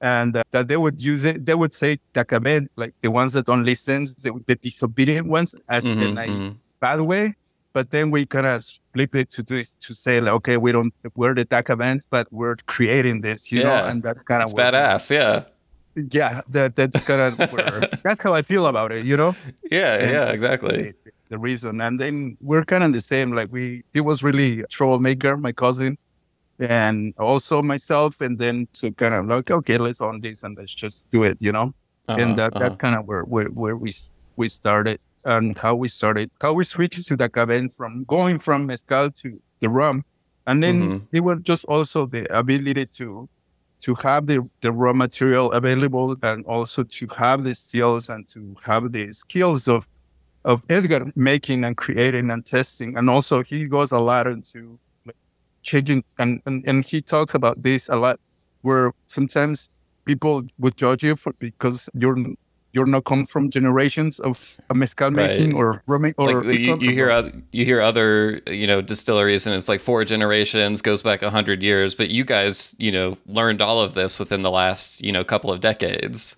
And uh, that they would use it, they would say Dakabend, like the ones that don't listen, the, the disobedient ones, as mm-hmm, in a mm-hmm. bad way. But then we kind of flip it to do to say like, okay, we don't we're the Dakabends, but we're creating this, you yeah. know, and that kind of badass, yeah. Yeah, that that's kind of that's how I feel about it, you know. Yeah, and yeah, exactly. The, the, reason, and then we're kind of the same. Like we, he was really a troublemaker, my cousin, and also myself, and then to kind of like, okay, let's on this and let's just do it, you know. Uh-huh, and that uh-huh. that kind of where where where we we started and how we started, how we switched to Dakabend from going from mezcal to the rum. And then mm-hmm. it was just also the ability to to have the, the raw material available and also to have the skills and to have the skills of of Edgar making and creating and testing. And also he goes a lot into changing and, and, and he talks about this a lot where sometimes people would judge you for because you're you're not come from generations of mezcal making or rum or like you, you hear other, you hear other you know distilleries and it's like four generations goes back a hundred years but you guys you know learned all of this within the last you know couple of decades.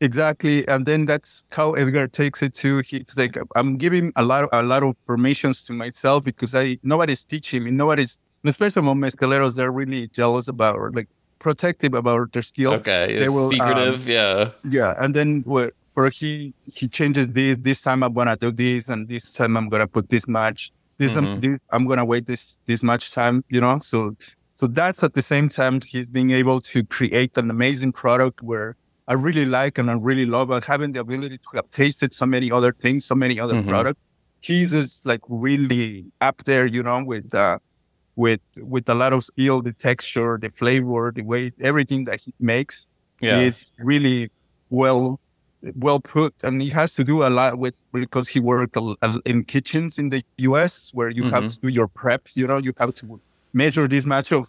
Exactly and then that's how edgar takes it too he's like i'm giving a lot of, a lot of permissions to myself because i nobody's teaching me nobody's especially among mezcaleros they're really jealous about or like protective about their skill. Okay, they will, secretive. Um, yeah, yeah. And then what? For he he changes this. This time I'm gonna do this, and this time I'm gonna put this much. This, mm-hmm. this I'm gonna wait this this much time. You know, so so that's at the same time he's being able to create an amazing product where I really like and I really love and having the ability to have tasted so many other things, so many other mm-hmm. products. He's just like really up there, you know, with uh, with with a lot of skill, the texture, the flavor, the way everything that he makes yeah. is really well well put, and he has to do a lot with because he worked in kitchens in the U.S. where you mm-hmm. have to do your prep. You know, you have to measure this much of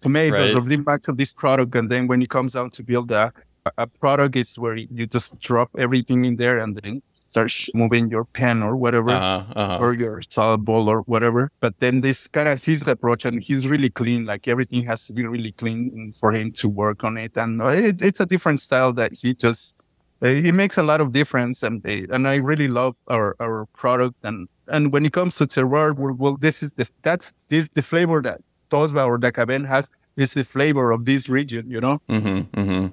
tomatoes right. or this much of this product, and then when it comes down to build a a product, it's where you just drop everything in there and then start moving your pen or whatever, uh-huh, uh-huh. or your salad bowl or whatever. But then this kind of his approach, and he's really clean. Like everything has to be really clean for him to work on it, and it, it's a different style that he just. Uh, it makes a lot of difference, and uh, and I really love our, our product. And and when it comes to terroir, well, well this is the that's this the flavor that Tosba or Dakabend has is the flavor of this region, you know. Mm-hmm, mm-hmm.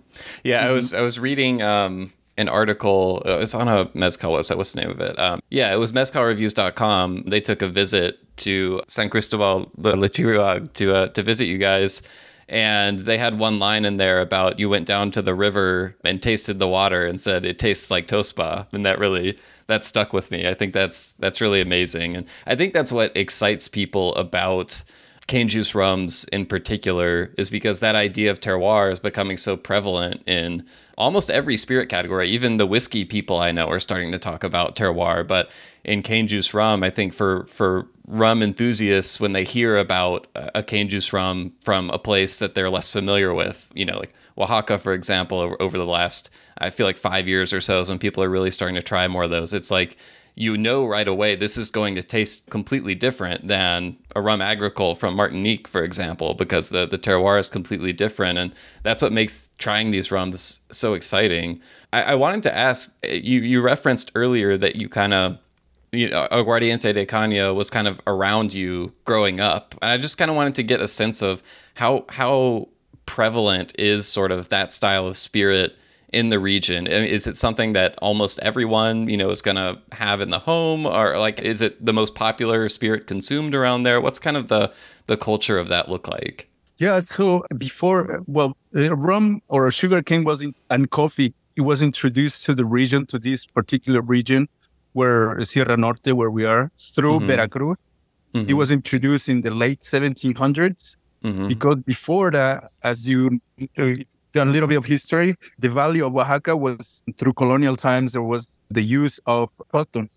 Yeah, mm-hmm. I was I was reading um, an article. Uh, it's on a mezcal website. What's the name of it? Um, yeah, it was mezcalreviews.com. They took a visit to San Cristobal Lachirioag to uh, to visit you guys. And they had one line in there about you went down to the river and tasted the water and said it tastes like Tosba, and that really that stuck with me. I think that's that's really amazing, and I think that's what excites people about cane juice rums in particular is because that idea of terroir is becoming so prevalent in almost every spirit category. Even the whiskey people I know are starting to talk about terroir, but in cane juice rum, I think for for rum enthusiasts when they hear about a cane juice rum from a place that they're less familiar with, you know, like Oaxaca, for example, over, over the last I feel like five years or so is when people are really starting to try more of those. It's like you know right away this is going to taste completely different than a rum agricole from Martinique, for example, because the, the terroir is completely different. And that's what makes trying these rums so exciting. I, I wanted to ask eh, you, you referenced earlier that you kind of, you know, Aguardiente de Caña was kind of around you growing up. And I just kind of wanted to get a sense of how, how prevalent is sort of that style of spirit in the region? Is it something that almost everyone, you know, is going to have in the home or like is it the most popular spirit consumed around there? What's kind of the the culture of that look like? Yeah, so before well, uh, rum or sugar cane was in, and coffee it was introduced to the region to this particular region where Sierra Norte where we are through mm-hmm. Veracruz. Mm-hmm. It was introduced in the late 1700s mm-hmm. because before that, as you uh, a little bit of history, the valley of Oaxaca was through colonial times, there was the use of cotton.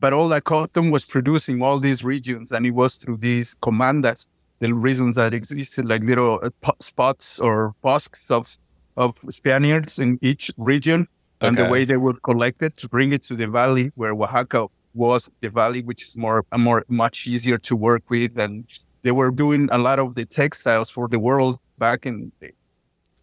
But all that cotton was produced in all these regions, and it was through these comandas, the regions that existed, like little uh, spots or posks of, of Spaniards in each region, okay. and the way they would collect it to bring it to the valley where Oaxaca was the valley, which is more, more, much easier to work with. And they were doing a lot of the textiles for the world back in the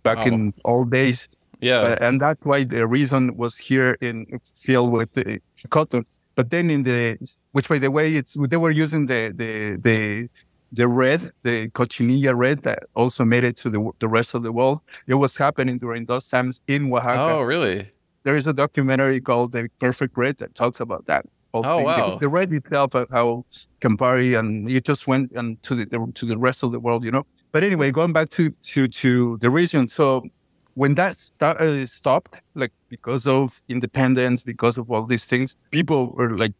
back oh. in old days. Yeah. Uh, and that's why the reason was here in filled with the cotton. But then in the, which by the way, it's, they were using the, the, the, the red, the cochinilla red that also made it to the, the rest of the world. It was happening during those times in Oaxaca. Oh, really? There is a documentary called The Perfect Red that talks about that. Oh, thing. wow. The, the, red itself, how Campari and it just went and to the, to the rest of the world, you know? But anyway, going back to to to the region. So when that st- uh, stopped, like because of independence, because of all these things, people were like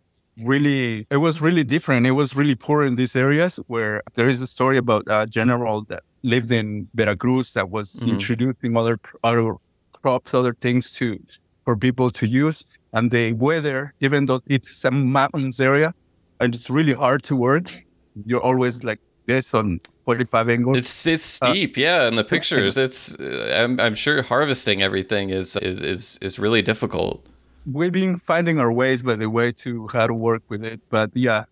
really. It was really different. It was really poor in these areas. Where there is a story about a general that lived in Veracruz that was mm-hmm. introducing other other crops, other things to for people to use. And the weather, even though it's a mountains area, and it's really hard to work, you're always like this on 45 angles. It's it's uh, steep, uh, yeah. In the pictures, it's I'm, I'm sure harvesting everything is, is is is really difficult. We've been finding our ways, by the way, to how to work with it. But yeah,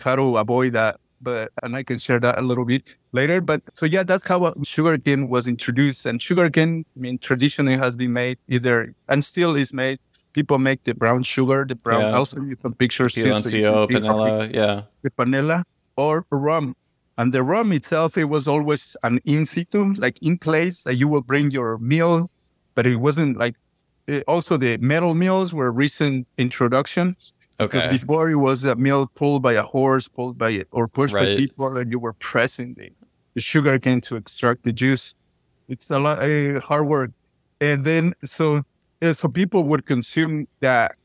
how to avoid that. But and I can share that a little bit later. But so yeah, that's how sugarcane was introduced. And sugarcane, I mean, traditionally has been made either and still is made. People make the brown sugar, the brown. Yeah. Also, you can pictures. Piloncillo, panela, yeah. The panela or rum and the rum itself, it was always an in situ, like in place that you will bring your meal, but it wasn't like. It, also, the metal mills were recent introductions. Okay. Because before it was a mill pulled by a horse, pulled by it, or pushed right. by people, and you were pressing the, the sugar cane to extract the juice. It's a lot uh, hard work, and then so uh, so people would consume that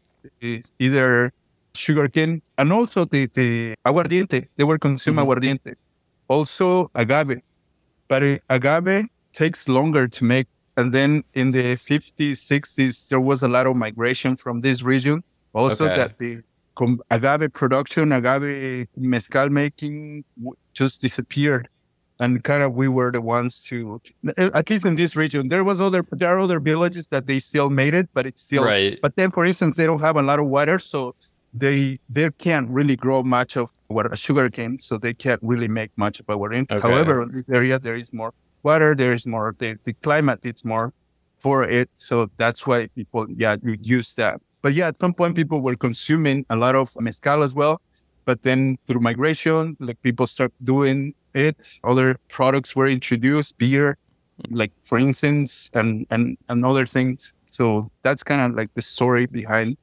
is either sugarcane and also the, the aguardiente. They were consume mm-hmm. aguardiente also agave. But agave takes longer to make. And then in the 50s, 60s, there was a lot of migration from this region. Also, okay. that the agave production, agave mezcal making just disappeared. And kind of we were the ones to, at least in this region, there was other, there are other villages that they still made it, but it's still, right. but then for instance, they don't have a lot of water. So they they can't really grow much of what a sugar cane, so they can't really make much of our income. Okay. However, in this area there is more water, there is more the, the climate it's more for it, so that's why people yeah use that. But yeah, at some point people were consuming a lot of mezcal as well, but then through migration, like people start doing it. Other products were introduced, beer, like for instance, and and and other things So that's kind of like the story behind.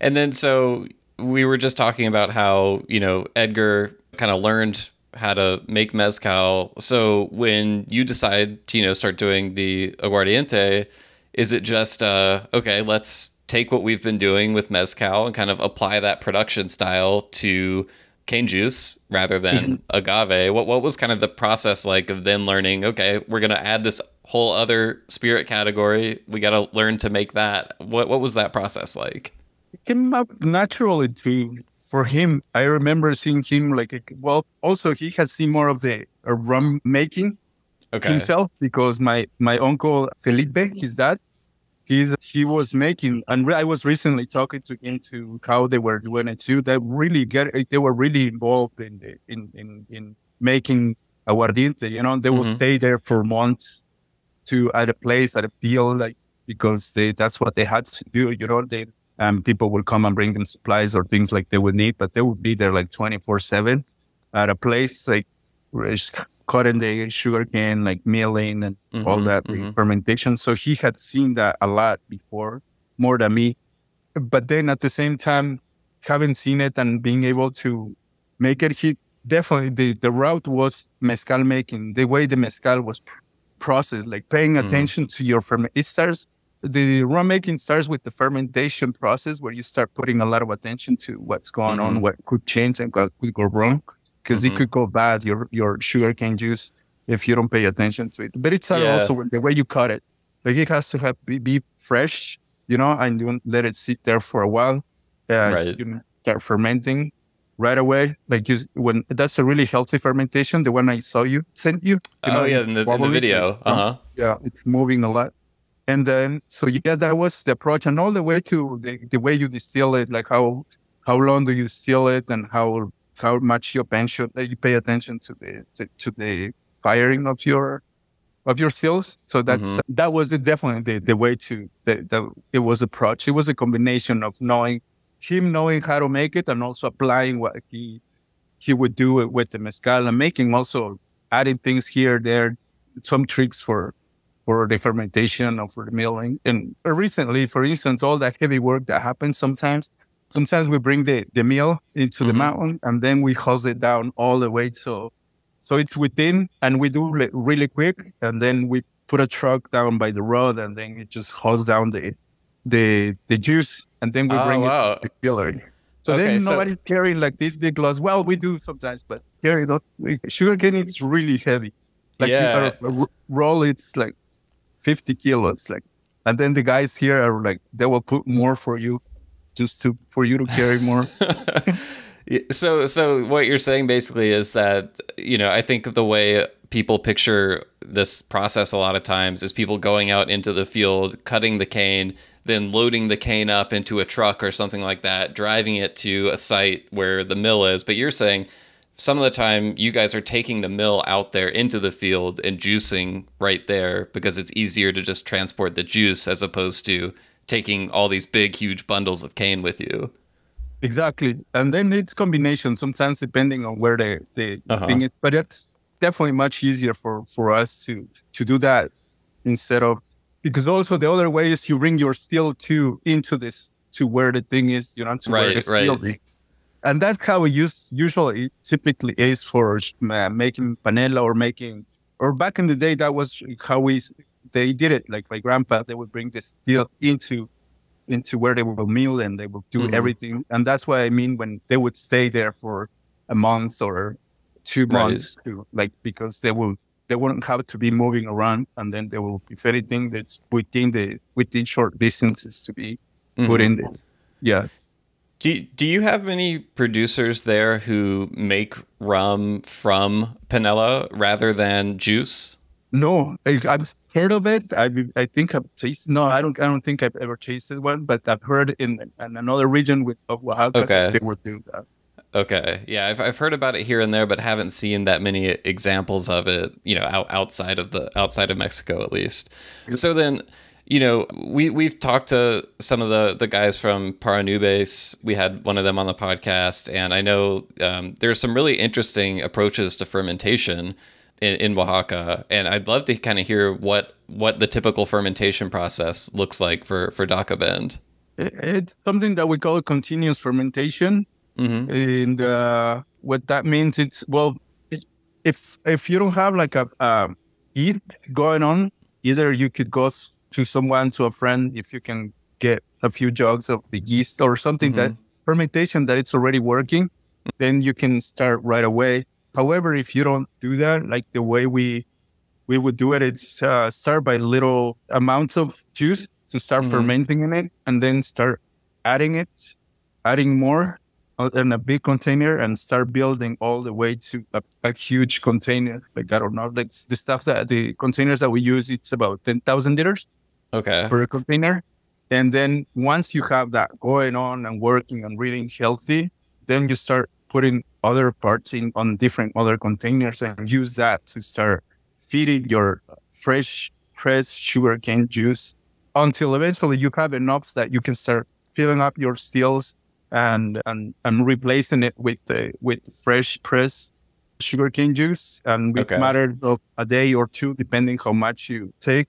And then so we were just talking about how you know Edgar kind of learned how to make mezcal. So when you decide to you know start doing the aguardiente, is it just uh, okay? Let's take what we've been doing with mezcal and kind of apply that production style to cane juice rather than mm-hmm. agave. What what was kind of the process like of then learning? Okay, we're gonna add this whole other spirit category. We got to learn to make that. What what was that process like? It came up naturally to for him. I remember seeing him like well. Also, he has seen more of the uh, rum making okay. himself because my my uncle Felipe, his dad, he's he was making and i was recently talking to him to how they were doing it too. They really get they were really involved in the, in in in making aguardiente you know? They will mm-hmm. stay there for months to at a place at a field like because they that's what they had to do you know? They um people will come and bring them supplies or things like they would need but they would be there like 24 7 at a place like cutting the sugar cane, like milling and mm-hmm, all that mm-hmm. fermentation. So he had seen that a lot before, more than me. But then at the same time, having seen it and being able to make it, he definitely the, the route was mezcal making. The way the mezcal was processed, like paying mm-hmm. attention to your ferment. It starts the rum making starts with the fermentation process where you start putting a lot of attention to what's going on, mm-hmm. what could change and what could go wrong because mm-hmm. it could go bad your your sugar cane juice if you don't pay attention to it. But it's yeah. also the way you cut it. Like it has to have be, be fresh, you know, and you don't let it sit there for a while. Uh, right. You start fermenting right away. Like you, when that's a really healthy fermentation. The one I saw you sent you. you oh know, yeah, in the, in the video. Uh huh. Yeah, it's moving a lot. And then so yeah, that was the approach, and all the way to the, the way you distill it, like how how long do you distill it, and how how much you pay attention you pay attention to the to, to the firing of your of your skills. So that's mm-hmm. that was the, definitely the, the way to the, the it was approach. It was a combination of knowing him knowing how to make it and also applying what he he would do with the mezcal and making also adding things here there some tricks for for the fermentation or for the milling. And recently, for instance, all that heavy work that happens sometimes sometimes we bring the, the meal into mm-hmm. the mountain and then we hose it down all the way. So, so it's within and we do it really quick. And then we put a truck down by the road and then it just hoses down the, the, the juice and then we oh, bring wow. it to the distillery. So okay, then nobody's so... carrying like this big glass. Well, we do sometimes, but carry not. Sugar cane it's really heavy. Like yeah. a roll, it's like 50 kilos. Like, and then the guys here are like, they will put more for you just to for you to carry more. so so what you're saying basically is that you know I think the way people picture this process a lot of times is people going out into the field, cutting the cane, then loading the cane up into a truck or something like that, driving it to a site where the mill is. But you're saying some of the time you guys are taking the mill out there into the field and juicing right there because it's easier to just transport the juice as opposed to taking all these big, huge bundles of cane with you. Exactly. And then it's combination sometimes depending on where the, the uh-huh. thing is. But it's definitely much easier for, for us to to do that instead of because also the other way is you bring your steel to into this to where the thing is, you know, to right, where the steel right. And that's how we use usually typically is for uh, making panela or making or back in the day that was how we they did it. Like my grandpa, they would bring the steel into into where they will mill and they will do mm-hmm. everything. And that's what I mean when they would stay there for a month or two months right. to like because they will they wouldn't have to be moving around and then they will if anything that's within the within short distances to be mm-hmm. put in there. Yeah. Do, you, do you have many producers there who make rum from panela rather than juice? No, I, I've heard of it. I I think I've tasted. No, I don't. I don't think I've ever tasted one, but I've heard in, in another region with, of Oaxaca okay. they were doing that. Okay, yeah, I've I've heard about it here and there, but haven't seen that many examples of it. You know, out, outside of the outside of Mexico, at least. So then, you know, we we've talked to some of the the guys from Para Nubes. We had one of them on the podcast, and I know um, there's some really interesting approaches to fermentation in, in Oaxaca, and I'd love to kind of hear what what the typical fermentation process looks like for for Dakabend. It's something that we call continuous fermentation, mm-hmm. and uh, what that means it's well, if if you don't have like a, a heat going on, either you could go to someone to a friend if you can get a few jugs of the yeast or something mm-hmm. that fermentation that it's already working, then you can start right away. However, if you don't do that, like the way we we would do it, it's uh, start by little amounts of juice to start mm-hmm. fermenting in it, and then start adding it, adding more uh, in a big container, and start building all the way to a, a huge container. Like I don't know, like the stuff that the containers that we use, it's about ten thousand liters. Okay. Per container, and then once you have that going on and working and really healthy, then you start putting other parts in on different other containers and use that to start feeding your fresh pressed sugarcane juice until eventually you have enough that you can start filling up your stills and and, and replacing it with uh, with fresh pressed sugarcane juice and with okay. matter of a day or two depending how much you take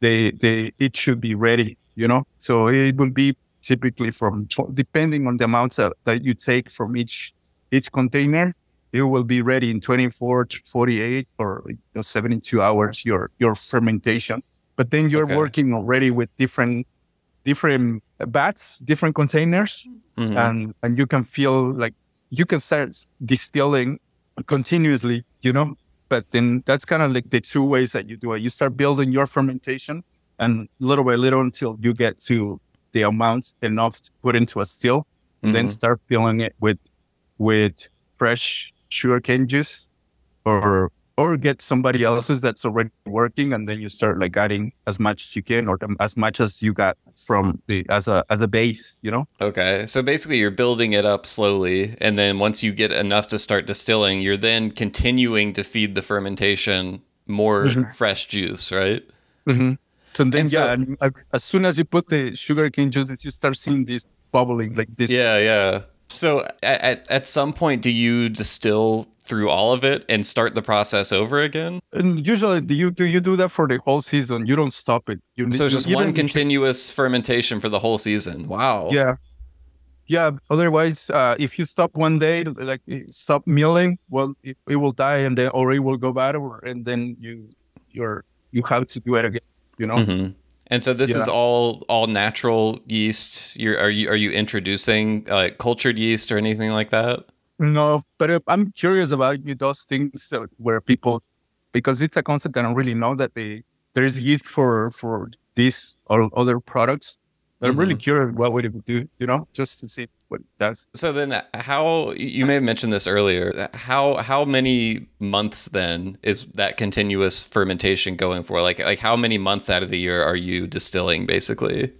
they they it should be ready you know so it will be typically from depending on the amounts that, that you take from each each container it will be ready in 24 to 48 or you know, 72 hours your your fermentation but then you're okay. working already with different different bats different containers mm-hmm. and and you can feel like you can start distilling continuously you know but then that's kind of like the two ways that you do it you start building your fermentation and little by little until you get to the amounts enough to put into a still and mm-hmm. then start filling it with with fresh sugarcane juice or or get somebody else's that's already working and then you start like adding as much as you can or as much as you got from the as a as a base you know okay so basically you're building it up slowly and then once you get enough to start distilling you're then continuing to feed the fermentation more mm-hmm. fresh juice right mm-hmm. so then and yeah so, as soon as you put the sugarcane juices you start seeing this bubbling like this yeah yeah so at, at some point, do you distill through all of it and start the process over again? And usually, do you do you do that for the whole season? You don't stop it. You so just one continuous fermentation for the whole season. Wow. Yeah. Yeah. Otherwise, uh, if you stop one day, like stop milling, well, it, it will die, and then or it will go bad, or, and then you you're you have to do it again. You know. Mm-hmm. And so this yeah. is all all natural yeast. You're, are you are you introducing uh, cultured yeast or anything like that? No, but uh, I'm curious about those things where people, because it's a concept that I don't really know that they there is yeast for for these or other products. But mm-hmm. I'm really mm-hmm. curious what would it do, you know, just to see what it does. So then, uh, how you may have mentioned this earlier. Uh, how how many months then is that continuous fermentation going for? Like like how many months out of the year are you distilling, basically?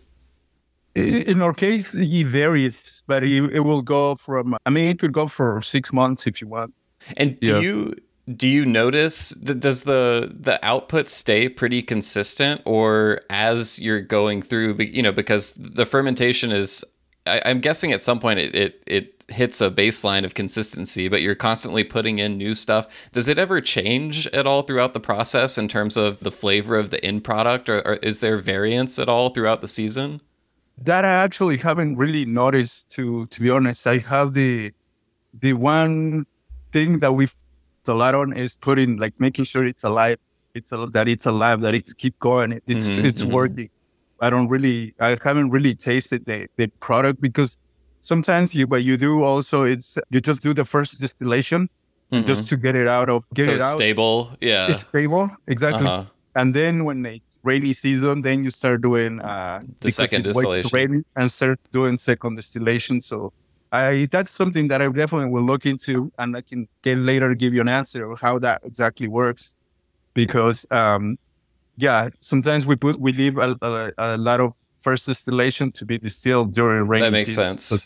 In our case, it varies, but it, it will go from. I mean, it could go for six months if you want. And do yeah. you do you notice does the the output stay pretty consistent, or as you're going through, you know, because the fermentation is. I, I'm guessing at some point it, it it hits a baseline of consistency, but you're constantly putting in new stuff. Does it ever change at all throughout the process in terms of the flavor of the end product, or, or is there variance at all throughout the season? That I actually haven't really noticed. To to be honest, I have the the one thing that we've a lot on is putting like making sure it's alive. It's a, that it's alive. That it's keep going. It's mm-hmm, it's mm-hmm. working. I don't really. I haven't really tasted the the product because sometimes you what you do also it's you just do the first distillation mm-hmm. just to get it out of get so it out. stable. Yeah, it's stable exactly. Uh-huh. And then when it's rainy season, then you start doing uh, the second distillation rainy and start doing second distillation. So I that's something that I definitely will look into, and I can get later give you an answer of how that exactly works, because um, yeah, sometimes we put we leave a, a, a, lot of first distillation to be distilled during rain. That makes season. sense. So,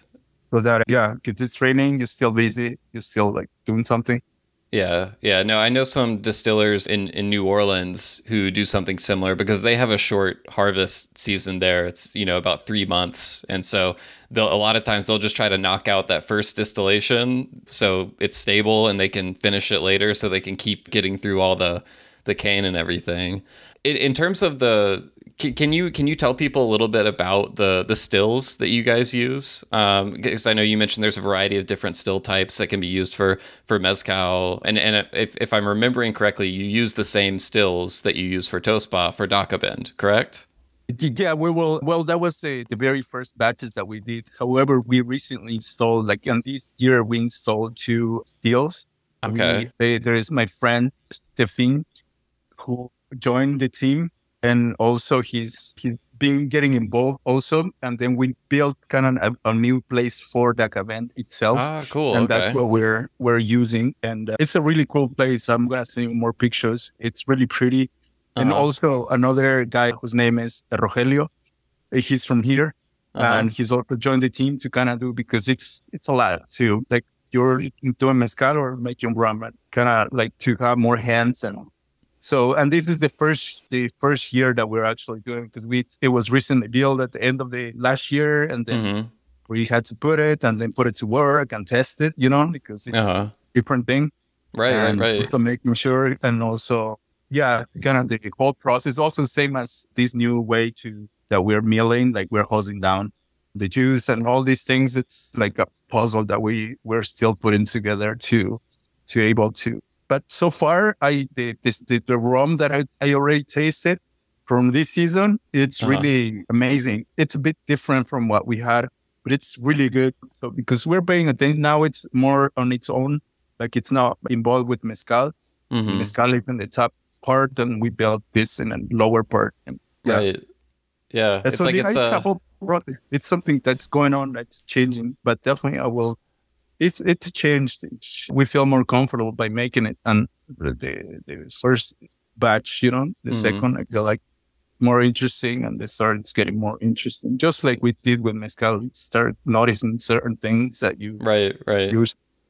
so that yeah, because it's raining, you're still busy, you're still like doing something. Yeah, yeah. No, I know some distillers in, in New Orleans who do something similar because they have a short harvest season there. It's, you know, about three months. And so they'll a lot of times they'll just try to knock out that first distillation so it's stable and they can finish it later so they can keep getting through all the the cane and everything. In, in terms of the can, you can you tell people a little bit about the the stills that you guys use? Because um, I know you mentioned there's a variety of different still types that can be used for for mezcal, and and if, if I'm remembering correctly, you use the same stills that you use for Tosba for Dakabend, correct? Yeah, we will. Well, that was the, the very first batches that we did. However, we recently installed, like in this year, we installed two stills. Okay. We, they, there is my friend Stefan, who joined the team and also he's he's been getting involved also. And then we built kind of a, a new place for that event itself. Ah cool. And okay. that's what we're we're using. And uh, it's a really cool place. I'm gonna send you more pictures. It's really pretty. Uh-huh. and also another guy whose name is rogelio. He's from here. Uh-huh. and he's also joined the team to kind of do because it's it's a lot too like you're doing mezcal or making rum kind of like to have more hands and so, and this is the first the first year that we're actually doing because we it was recently built at the end of the last year, and then mm-hmm. we had to put it and then put it to work and test it, you know, because it's uh-huh. different thing. Right, and right, right. So making sure, and also, yeah, kind of the whole process. Also, same as this new way to that we're milling, like we're hosing down the juice and all these things. It's like a puzzle that we we're still putting together to to able to but so far, I the this, the, the rum that I, I already tasted from this season, it's uh-huh. really amazing. It's a bit different from what we had, but it's really good. So because we're paying attention now, it's more on its own. Like it's not involved with mezcal. Mm-hmm. Mezcal is in the top part, and we built this in a lower part. And yeah. Right. Yeah. It's like it's a... It's something that's going on that's changing, but definitely I will it's it's changed. We feel more comfortable by making it, and the the first batch, you know, the mm-hmm. second, I feel like more interesting, and the third it's getting more interesting. Just like we did with mezcal, we start noticing certain things that you right right you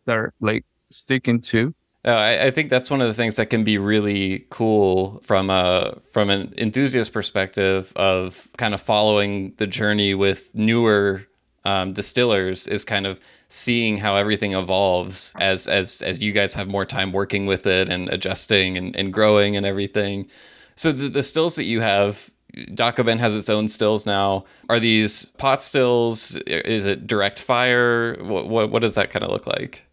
start like sticking to. Uh, I, I, think that's one of the things that can be really cool from a from an enthusiast perspective of kind of following the journey with newer um, distillers is kind of seeing how everything evolves as as as you guys have more time working with it and adjusting and, and growing and everything. So the, the stills that you have, Dakabend has its own stills now. Are these pot stills? Is it direct fire? What what, what does that kind of look like?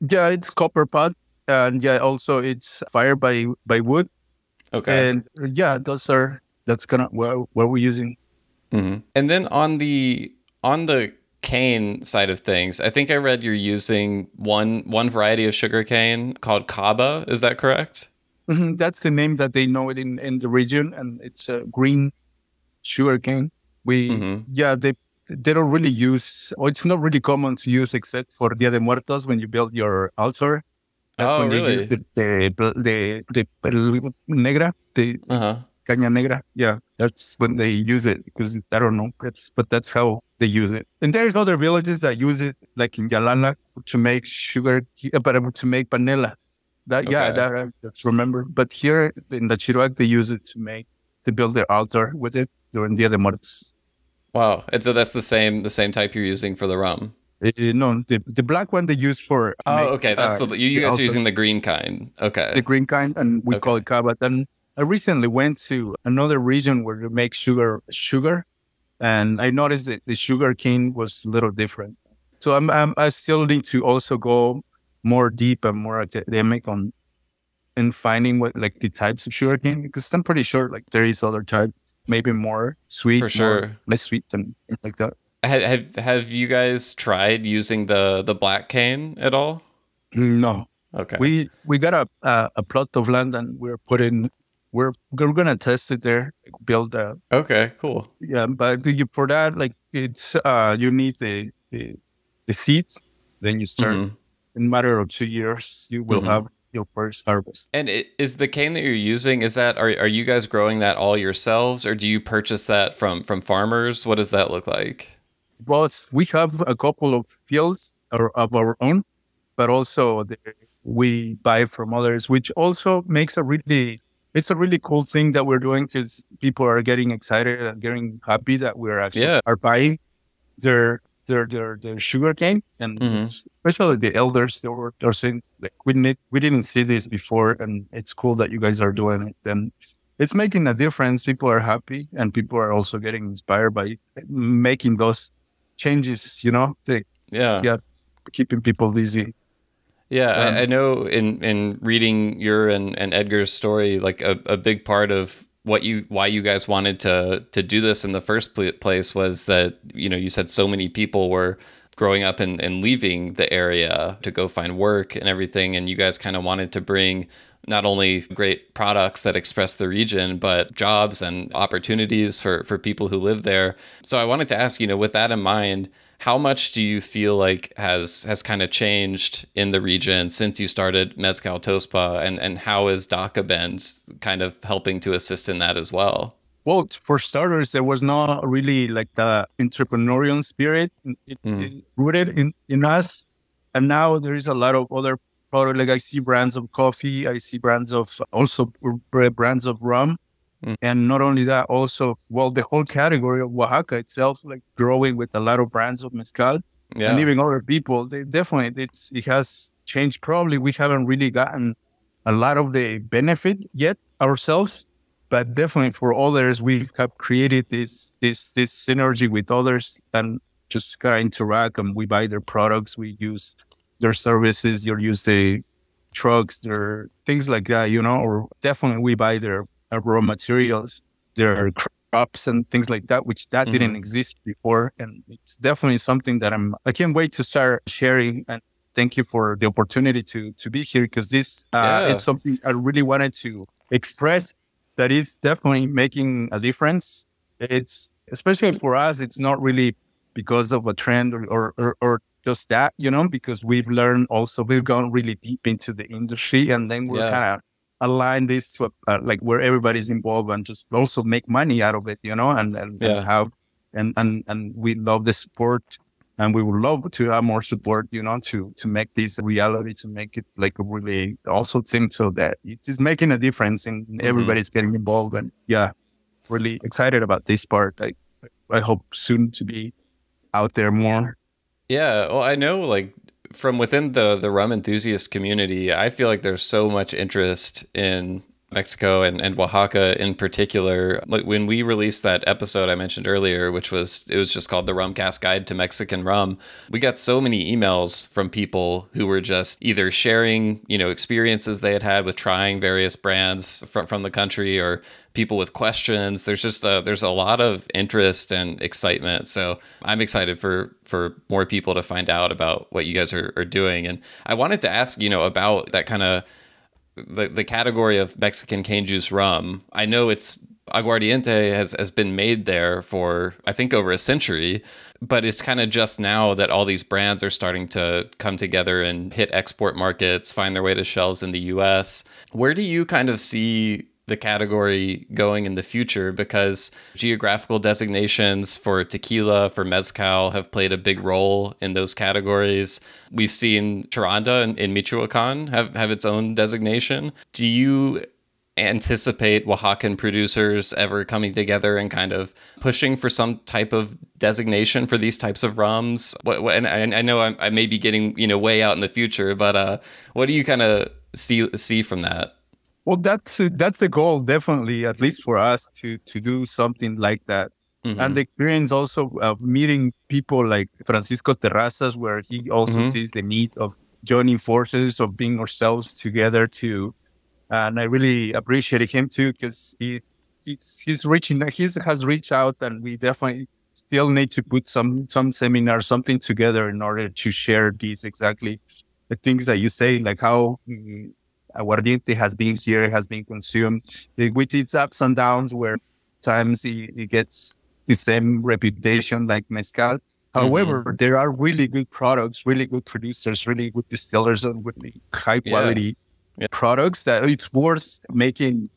Yeah, it's copper pot, and yeah, also it's fire by by wood. Okay. And yeah, those are that's kind of what, what we're using. Mm-hmm. And then on the on the cane side of things, I think I read you're using one one variety of sugar cane called Caba. Is that correct? Mm-hmm. That's the name that they know it in, in the region, and it's a green sugar cane. We mm-hmm. yeah they they don't really use. Or it's not really common to use except for Dia de Muertos when you build your altar. That's oh, when really? use the the the, the, the negra, the uh-huh. Caña negra. Yeah, that's when they use it because I don't know. That's but that's how they use it. And there's other villages that use it, like in Yalala, to make sugar, uh, but to make panela. That okay. yeah, that I just remember. But here in Lachirioag, they use it to make to build their altar with it during Dia de Muertos. Wow! And so that's the same the same type you're using for the rum. Uh, no, the, the black one they use for. Oh, make, okay. That's uh, the you, you guys are using the green kind. Okay. The green kind, and we okay. call it cava. Then I recently went to another region where they make sugar sugar and I noticed that the sugar cane was a little different. So I'm, I'm, i still need to also go more deep and more academic on in finding what like the types of sugar cane because I'm pretty sure like there is other types, maybe more sweet, for sure, less sweet and like that. Have, have have you guys tried using the the black cane at all? No. Okay. We we got a a, a plot of land and we're putting we're we're gonna test it there, build a. Okay, cool. Yeah, but for that, like it's uh, you need the the, the seeds. Then you start. Mm-hmm. In matter of two years, you will mm-hmm. have your first harvest. And it, is the cane that you're using is that are are you guys growing that all yourselves, or do you purchase that from from farmers? What does that look like? Well, we have a couple of fields of our own, but also the, we buy from others, which also makes a really it's a really cool thing that we're doing because people are getting excited and getting happy that we're actually yeah. are buying their their their, their sugar cane, and mm-hmm. especially the elders, they were they're saying like we need, we didn't see this before, and it's cool that you guys are doing it, and it's making a difference. People are happy, and people are also getting inspired by making those changes. You know, they, yeah, yeah, keeping people busy. Yeah, um, I, I, know in in reading your and, and Edgar's story, like a, a big part of what you why you guys wanted to to do this in the first place was that you know you said so many people were growing up and, and leaving the area to go find work and everything and you guys kind of wanted to bring not only great products that express the region, but jobs and opportunities for, for people who live there. So I wanted to ask, you know, with that in mind, how much do you feel like has has kind of changed in the region since you started Mezcal Tosba and, and how is Dakabend kind of helping to assist in that as well? Well, for starters, there was not really like the entrepreneurial spirit mm. rooted in, in us. And now there is a lot of other products. Like I see brands of coffee, I see brands of also brands of rum Mm. And not only that, also, well, the whole category of Oaxaca itself, like growing with a lot of brands of mezcal yeah. and even other people, they definitely, it's, it has changed. Probably we haven't really gotten a lot of the benefit yet ourselves, but definitely for others, we have created this, this, this synergy with others and just kind of interact and we buy their products, we use their services, you use the trucks, their things like that, you know, or definitely we buy their raw materials, their crops and things like that, which that mm-hmm. didn't exist before. And it's definitely something that I'm, I can't wait to start sharing. And thank you for the opportunity to, to be here because this, uh, yeah. it's something I really wanted to express that it's definitely making a difference. It's, especially for us, it's not really because of a trend or, or, or, or just that, you know, because we've learned also, we've gone really deep into the industry and then we're yeah. kind of align this to uh, like where everybody's involved and just also make money out of it, you know, and and, yeah. and have and and and we love the support and we would love to have more support, you know, to to make this a reality, to make it like a really also thing so that it is making a difference and mm-hmm. everybody's getting involved and yeah, really excited about this part. I I hope soon to be out there more. Yeah, well, I know like from within the the rum enthusiast community, I feel like there's so much interest in Mexico and, and Oaxaca in particular. Like when we released that episode I mentioned earlier, which was it was just called the Rumcast Guide to Mexican Rum, we got so many emails from people who were just either sharing, you know, experiences they had had with trying various brands from from the country or people with questions. There's just a, there's a lot of interest and excitement. So I'm excited for for more people to find out about what you guys are, are doing. And I wanted to ask, you know, about that kind of the, the category of Mexican cane juice rum, I know it's aguardiente has, has been made there for I think over a century, but it's kind of just now that all these brands are starting to come together and hit export markets, find their way to shelves in the US. Where do you kind of see the category going in the future because geographical designations for tequila, for mezcal have played a big role in those categories. We've seen Charanda in, Michoacan have, have its own designation. Do you anticipate Oaxacan producers ever coming together and kind of pushing for some type of designation for these types of rums? What, what and I, I know I, I may be getting you know way out in the future, but uh, what do you kind of see see from that? Well, that's that's the goal, definitely, at least for us to to do something like that. Mm-hmm. And the experience also of meeting people like Francisco Terrazas, where he also mm-hmm. sees the need of joining forces, of being ourselves together too. And I really appreciate him too, because he he's, he's reaching, he has reached out, and we definitely still need to put some some seminar, something together in order to share these exactly the things that you say, like how mm, aguardiente has been here, has been consumed with its ups and downs, where times it, it gets the same reputation like mezcal. However, mm-hmm. there are really good products, really good producers, really good distillers, and really high quality yeah. Yeah. products that it's worth making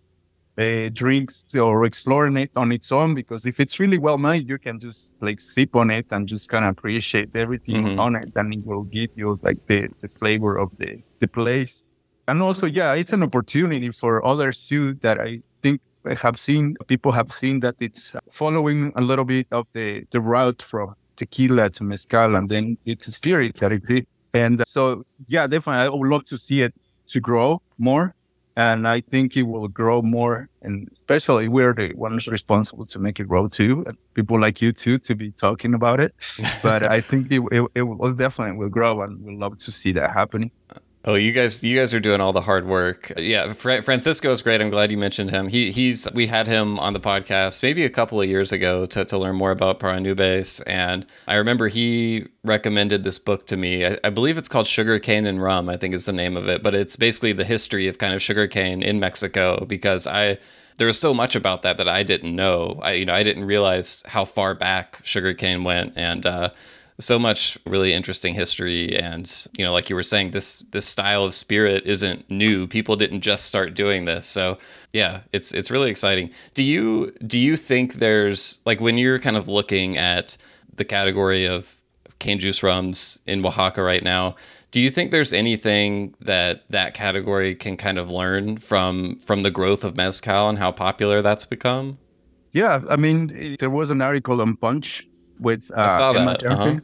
uh, drinks or exploring it on its own because if it's really well made, you can just like sip on it and just kind of appreciate everything mm-hmm. on it, and it will give you like the, the flavor of the the place and also yeah it's an opportunity for others too that i think I have seen people have seen that it's following a little bit of the the route from tequila to mezcal, and then it's a spirit that it And so, yeah, definitely, I would love to see it to grow more. And I think it will grow more. And especially we're the ones responsible to make it grow too. And people like you too to be talking about it. but I think it, it, it will definitely will grow and we'll love to see that happening. Oh, you guys, you guys are doing all the hard work. Yeah, Fra- Francisco is great. I'm glad you mentioned him. He he's we had him on the podcast maybe a couple of years ago to, to learn more about Paranubes, and I remember he recommended this book to me. I, I believe it's called Sugar Cane and Rum. I think is the name of it, but it's basically the history of kind of sugarcane in Mexico because I there was so much about that that I didn't know. I you know I didn't realize how far back sugarcane went, and uh, so much really interesting history. And you know like you were saying this this style of spirit isn't new. People didn't just start doing this. So yeah it's it's really exciting. Do you do you think there's like when you're kind of looking at the category of cane juice rums in Oaxaca right now do you think there's anything that that category can kind of learn from from the growth of mezcal and how popular that's become? Yeah i mean there was an article on punch with uh, I saw that. Uh-huh.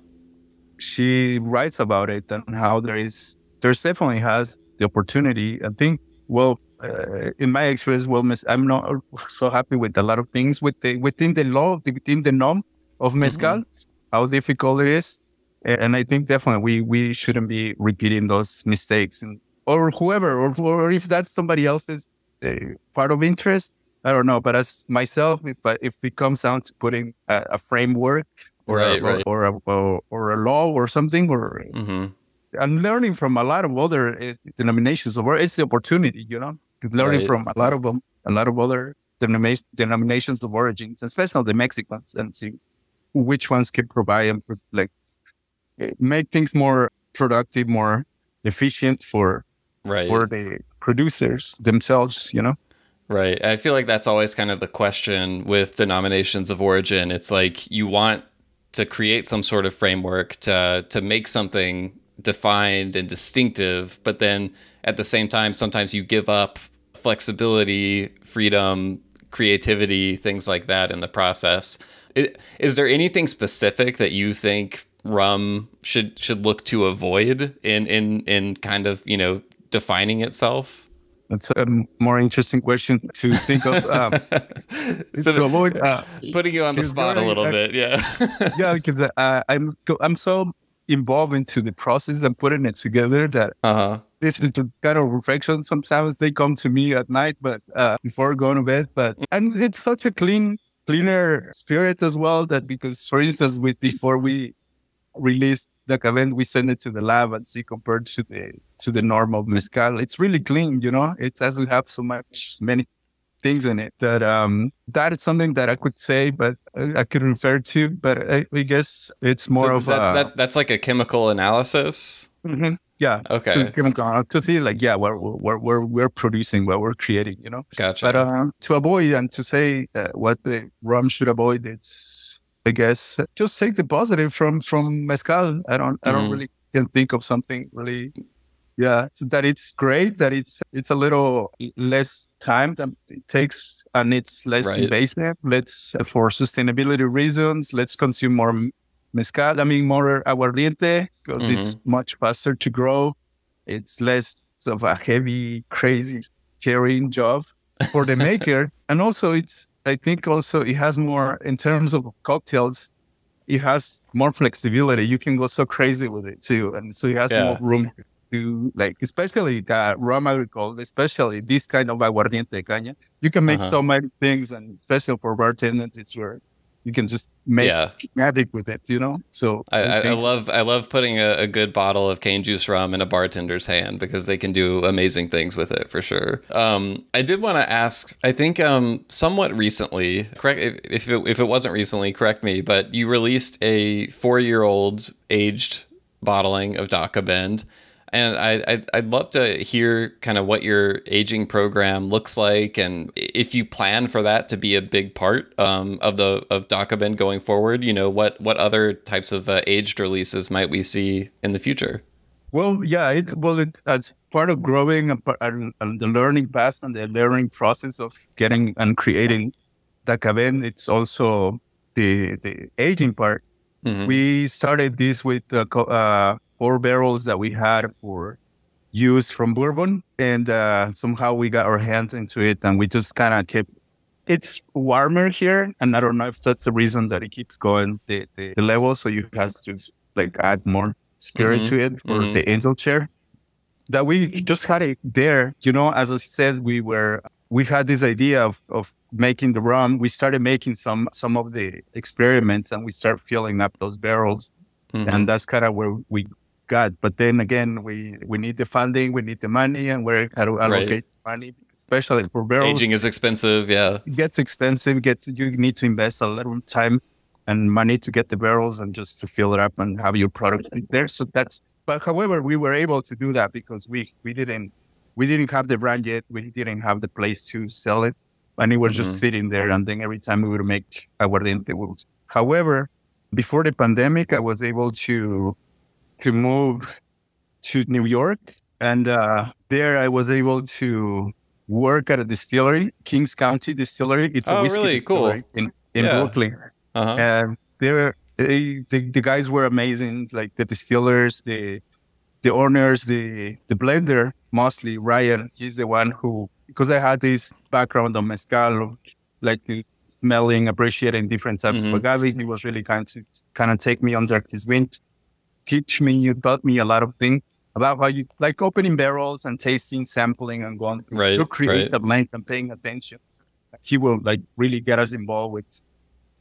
She writes about it and how there is there's definitely has the opportunity. I think well, uh, in my experience, well, I'm not so happy with a lot of things with the, within the law, within the norm of mezcal, mm-hmm. how difficult it is, and I think definitely we we shouldn't be repeating those mistakes, and or whoever, or, or if that's somebody else's uh, part of interest, I don't know, but as myself, if I, if it comes down to putting a, a framework or right, a, right. Or, or, a, or a law or something, or mm-hmm. I'm learning from a lot of other uh, denominations, or it's the opportunity, you know, learning right. from a lot of them, a lot of other denominations of origins, especially the Mexicans, and see which ones can provide and like eh, make things more productive, more efficient for right. for the producers themselves, you know. Right. I feel like that's always kind of the question with denominations of origin. It's like you want to create some sort of framework to to make something defined and distinctive, but then at the same time sometimes you give up flexibility, freedom, creativity, things like that in the process. Is there anything specific that you think rum should should look to avoid in in in kind of, you know, defining itself? That's a more interesting question to think of. Um, so to avoid uh, putting you on the spot a little uh, bit, yeah. yeah, because uh, I'm I'm so involved into the process and putting it together that uh-huh. this kind of reflection sometimes they come to me at night, but uh, before going to bed. But and it's such a clean, cleaner spirit as well that because, for instance, with before we released the event, we send it to the lab and see compared to the to the normal mezcal. It's really clean, you know. It doesn't have so much many things in it that um that is something that I could say, but I could refer to. But I, I guess it's more so of that, a, that, that's like a chemical analysis. Mm-hmm. Yeah. Okay. To, chemical, like yeah, we're, we're we're we're producing what we're creating, you know. Gotcha. But uh, to avoid and to say uh, what the rum should avoid, it's I guess just take the positive from from mezcal. I don't I don't mm-hmm. really can think of something really. Yeah, so that it's great that it's it's a little less time that it takes and it's less right. invasive. Let's for sustainability reasons, let's consume more mezcal. I mean more aguardiente because mm-hmm. it's much faster to grow. It's less of a heavy, crazy carrying job for the maker, and also it's I think also it has more in terms of cocktails. It has more flexibility. You can go so crazy with it too, and so it has yeah. more room to like, especially the rum agricole, especially this kind of aguardiente caña. You can make uh-huh. so many things, and especially for bartenders, it's where you can just make yeah. magic with it, you know. So I, I, I love I love putting a, a, good bottle of cane juice rum in a bartender's hand because they can do amazing things with it for sure. Um, I did want to ask. I think um, somewhat recently, correct if it, if it wasn't recently, correct me, but you released a four year old aged bottling of Dakabend and I, I'd love to hear kind of what your aging program looks like, and if you plan for that to be a big part um, of the of DACA going forward. You know, what what other types of uh, aged releases might we see in the future? Well, yeah, it, well, it, as part of growing and, and, the learning path and the learning process of getting and creating DACA it's also the the aging part Mm-hmm. We started this with uh, uh, four barrels that we had for use from bourbon, and uh, somehow we got our hands into it, and we just kind of kept. It's warmer here, and I don't know if that's the reason that it keeps going the, the, the level. So you have to like add more spirit mm-hmm. to it for mm-hmm. the angel share. That we just had it there, you know. As I said, we were we had this idea of, of making the rum. We started making some some of the experiments, and we start filling up those barrels, mm-hmm. and that's kind of where we got. But then again, we we need the funding, we need the money, and to allocate right. money, especially for barrels. Aging is expensive. Yeah, it gets expensive. Gets you need to invest a lot of time and money to get the barrels and just to fill it up and have your product there. So that's. But however, we were able to do that because we we didn't we didn't have the brand yet. We didn't have the place to sell it. And it was mm-hmm. just sitting there. And then every time we would make aguardiente. Was. However, before the pandemic, I was able to to move to New York. And uh, there I was able to work at a distillery, Kings County Distillery. It's a oh, whiskey really? distillery cool. in, in yeah. Brooklyn. Uh-huh. And they were, they, the, the guys were amazing, like the distillers, the the owners, the the blender, mostly Ryan. He's the one who, because I had this background on mezcal, like smelling, appreciating different types mm-hmm. of agave. He was really kind to kind of take me under his wing, teach me, you taught me a lot of things about how you like opening barrels and tasting, sampling, and going through right, to create right. the blend and paying attention. He will like really get us involved with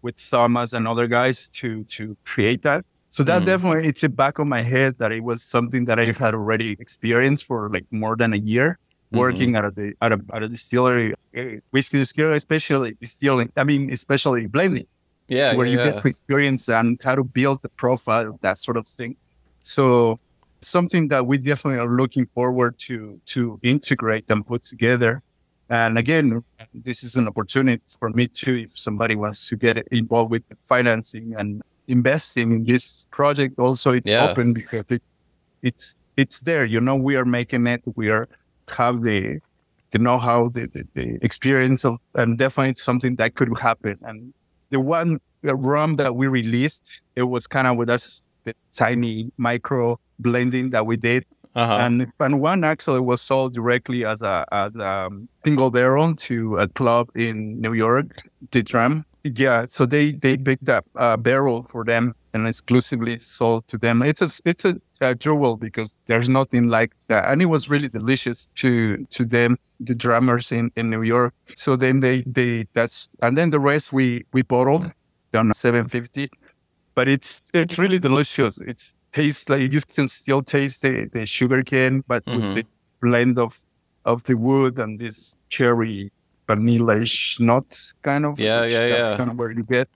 with Samas and other guys to to create that. So that mm. definitely it's a back of my head that it was something that I had already experienced for like more than a year working mm-hmm. at a at a at a distillery eh, whiskey distillery, especially distilling. I mean, especially blending. Yeah, where yeah, you yeah. get experience and how to build the profile, that sort of thing. So something that we definitely are looking forward to to integrate and put together. And again, this is an opportunity for me too, if somebody wants to get involved with the financing and investing in this project also it's yeah. open because it, it's it's there you know we are making it we are have the the know-how the, the, the experience of and definitely something that could happen and the one the rum that we released it was kind of with us the tiny micro blending that we did. Uh-huh. and and one actually was sold directly as a as a single barrel to a club in New York, the Dram, yeah, so they they picked up a barrel for them and exclusively sold to them. It's a it's a, a jewel because there's nothing like that, and it was really delicious to to them, the drummers in, in New York. So then they they that's and then the rest we we bottled on 750, but it's it's really delicious. It tastes like you can still taste the the sugar cane, but mm-hmm. with the blend of of the wood and this cherry vanilla-ish nuts kind of. Yeah, yeah, yeah. Kind of where you get,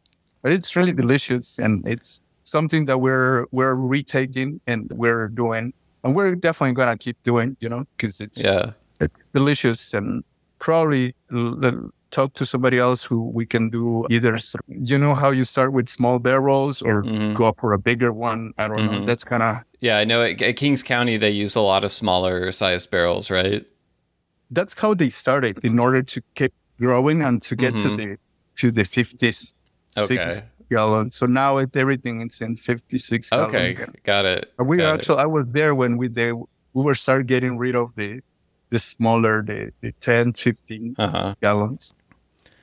but it's really delicious and it's something that we're we're retaking and we're doing and we're definitely gonna keep doing. You know, because it's yeah it's delicious and probably l- talk to somebody else who we can do either you know how you start with small barrels or mm-hmm. go up for a bigger one i don't mm-hmm. know that's kind of yeah i know at, at kings county they use a lot of smaller sized barrels right that's how they started in order to keep growing and to get mm-hmm. to the to the 50s okay. Gallons. So now it, everything is in 56 okay, gallons. got it. We got actually, it. I was there when we they we were start getting rid of the the smaller the, the 10, 15 uh-huh. gallons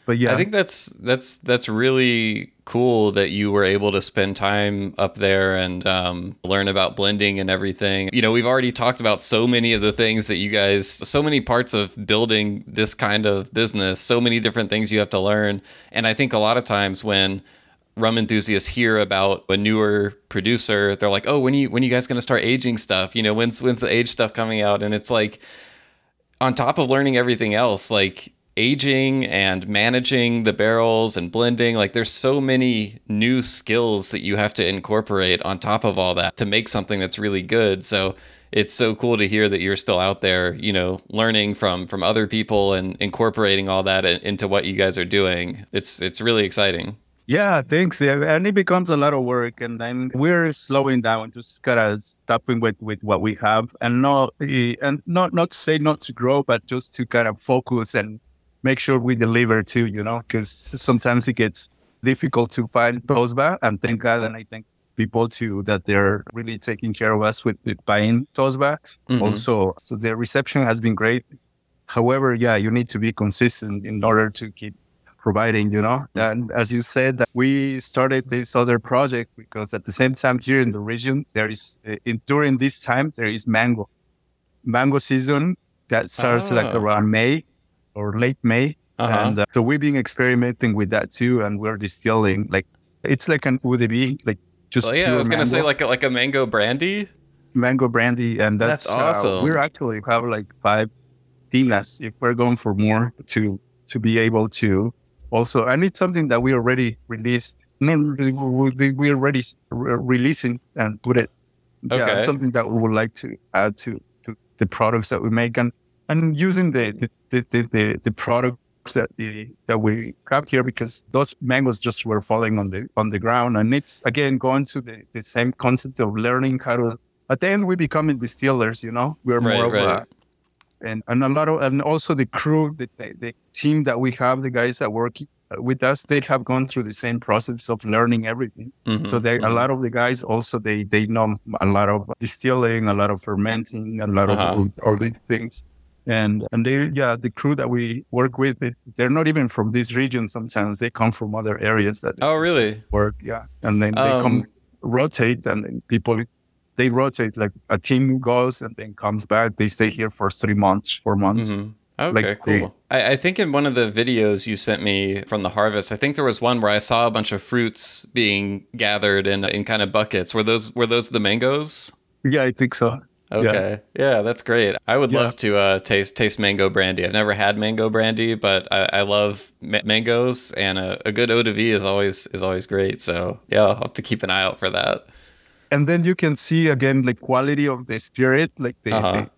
but yeah, I think that's that's that's really cool that you were able to spend time up there and um, learn about blending and everything. You know, we've already talked about so many of the things that you guys, so many parts of building this kind of business, so many different things you have to learn. And I think a lot of times when rum enthusiasts hear about a newer producer, they're like, "Oh, when you when you guys going to start aging stuff? You know, when's when's the age stuff coming out?" And it's like on top of learning everything else, like aging and managing the barrels and blending like there's so many new skills that you have to incorporate on top of all that to make something that's really good so it's so cool to hear that you're still out there you know learning from from other people and incorporating all that into what you guys are doing it's it's really exciting yeah, thanks. Yeah, and it becomes a lot of work, and then we're slowing down, just kind of stopping with with what we have, and not and not not to say not to grow, but just to kind of focus and make sure we deliver too, you know, because sometimes it gets difficult to find those back. And thank God, and I think people too that they're really taking care of us with, with buying those bags. Mm-hmm. Also, so the reception has been great. However, yeah, you need to be consistent in order to keep providing, you know. And as you said, we started this other project because at the same time here in the region, there is uh, in, during this time there is mango, mango season that starts oh. like around May or late May. Uh-huh. And uh, so we've been experimenting with that too, and we're distilling like it's like an eau like just. Oh yeah, I was gonna say like a, like a mango brandy. Mango brandy, and that's, that's awesome. Uh, we're actually have like five tinas if we're going for more to to be able to also, and it's something that we already released. No, we, already re- releasing and put it. Okay. Yeah, something that we would like to add to, to the products that we make and, and using the, the, the, the, the products that the, that we have here because those mangoes just were falling on the on the ground and it's again going to the, the same concept of learning how to at the end we becoming distillers you know we're right, more of right. And and a lot of and also the crew, the, the team that we have, the guys that work with us, they have gone through the same process of learning everything. Mm-hmm, so they, mm-hmm. a lot of the guys also they they know a lot of distilling, a lot of fermenting, a lot uh-huh. of all these things. And and they yeah, the crew that we work with, they're not even from this region. Sometimes they come from other areas that oh really work yeah, and then they um, come rotate and then people they rotate like a team goes and then comes back. They stay here for three months, four months. Mm-hmm. Okay, like cool. They, I, I, think in one of the videos you sent me from the harvest, I think there was one where I saw a bunch of fruits being gathered in in kind of buckets. Were those were those the mangoes? Yeah, I think so. Okay, yeah, yeah that's great. I would yeah. love to uh, taste taste mango brandy. I've never had mango brandy, but I, I love ma- mangoes, and a, a good eau de vie is always is always great. So yeah, I'll have to keep an eye out for that and then you can see again the quality of the spirit like the, uh-huh. the,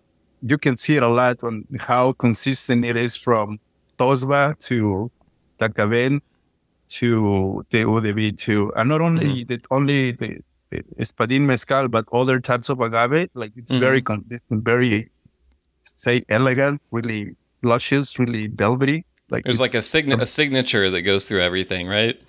you can see it a lot on how consistent it is from tosba to Dakabend to the udv to and not only mm-hmm. the only the, the espadin mezcal but other types of agave like it's mm-hmm. very consistent very say elegant really luscious really velvety like there's like a sign a signature that goes through everything right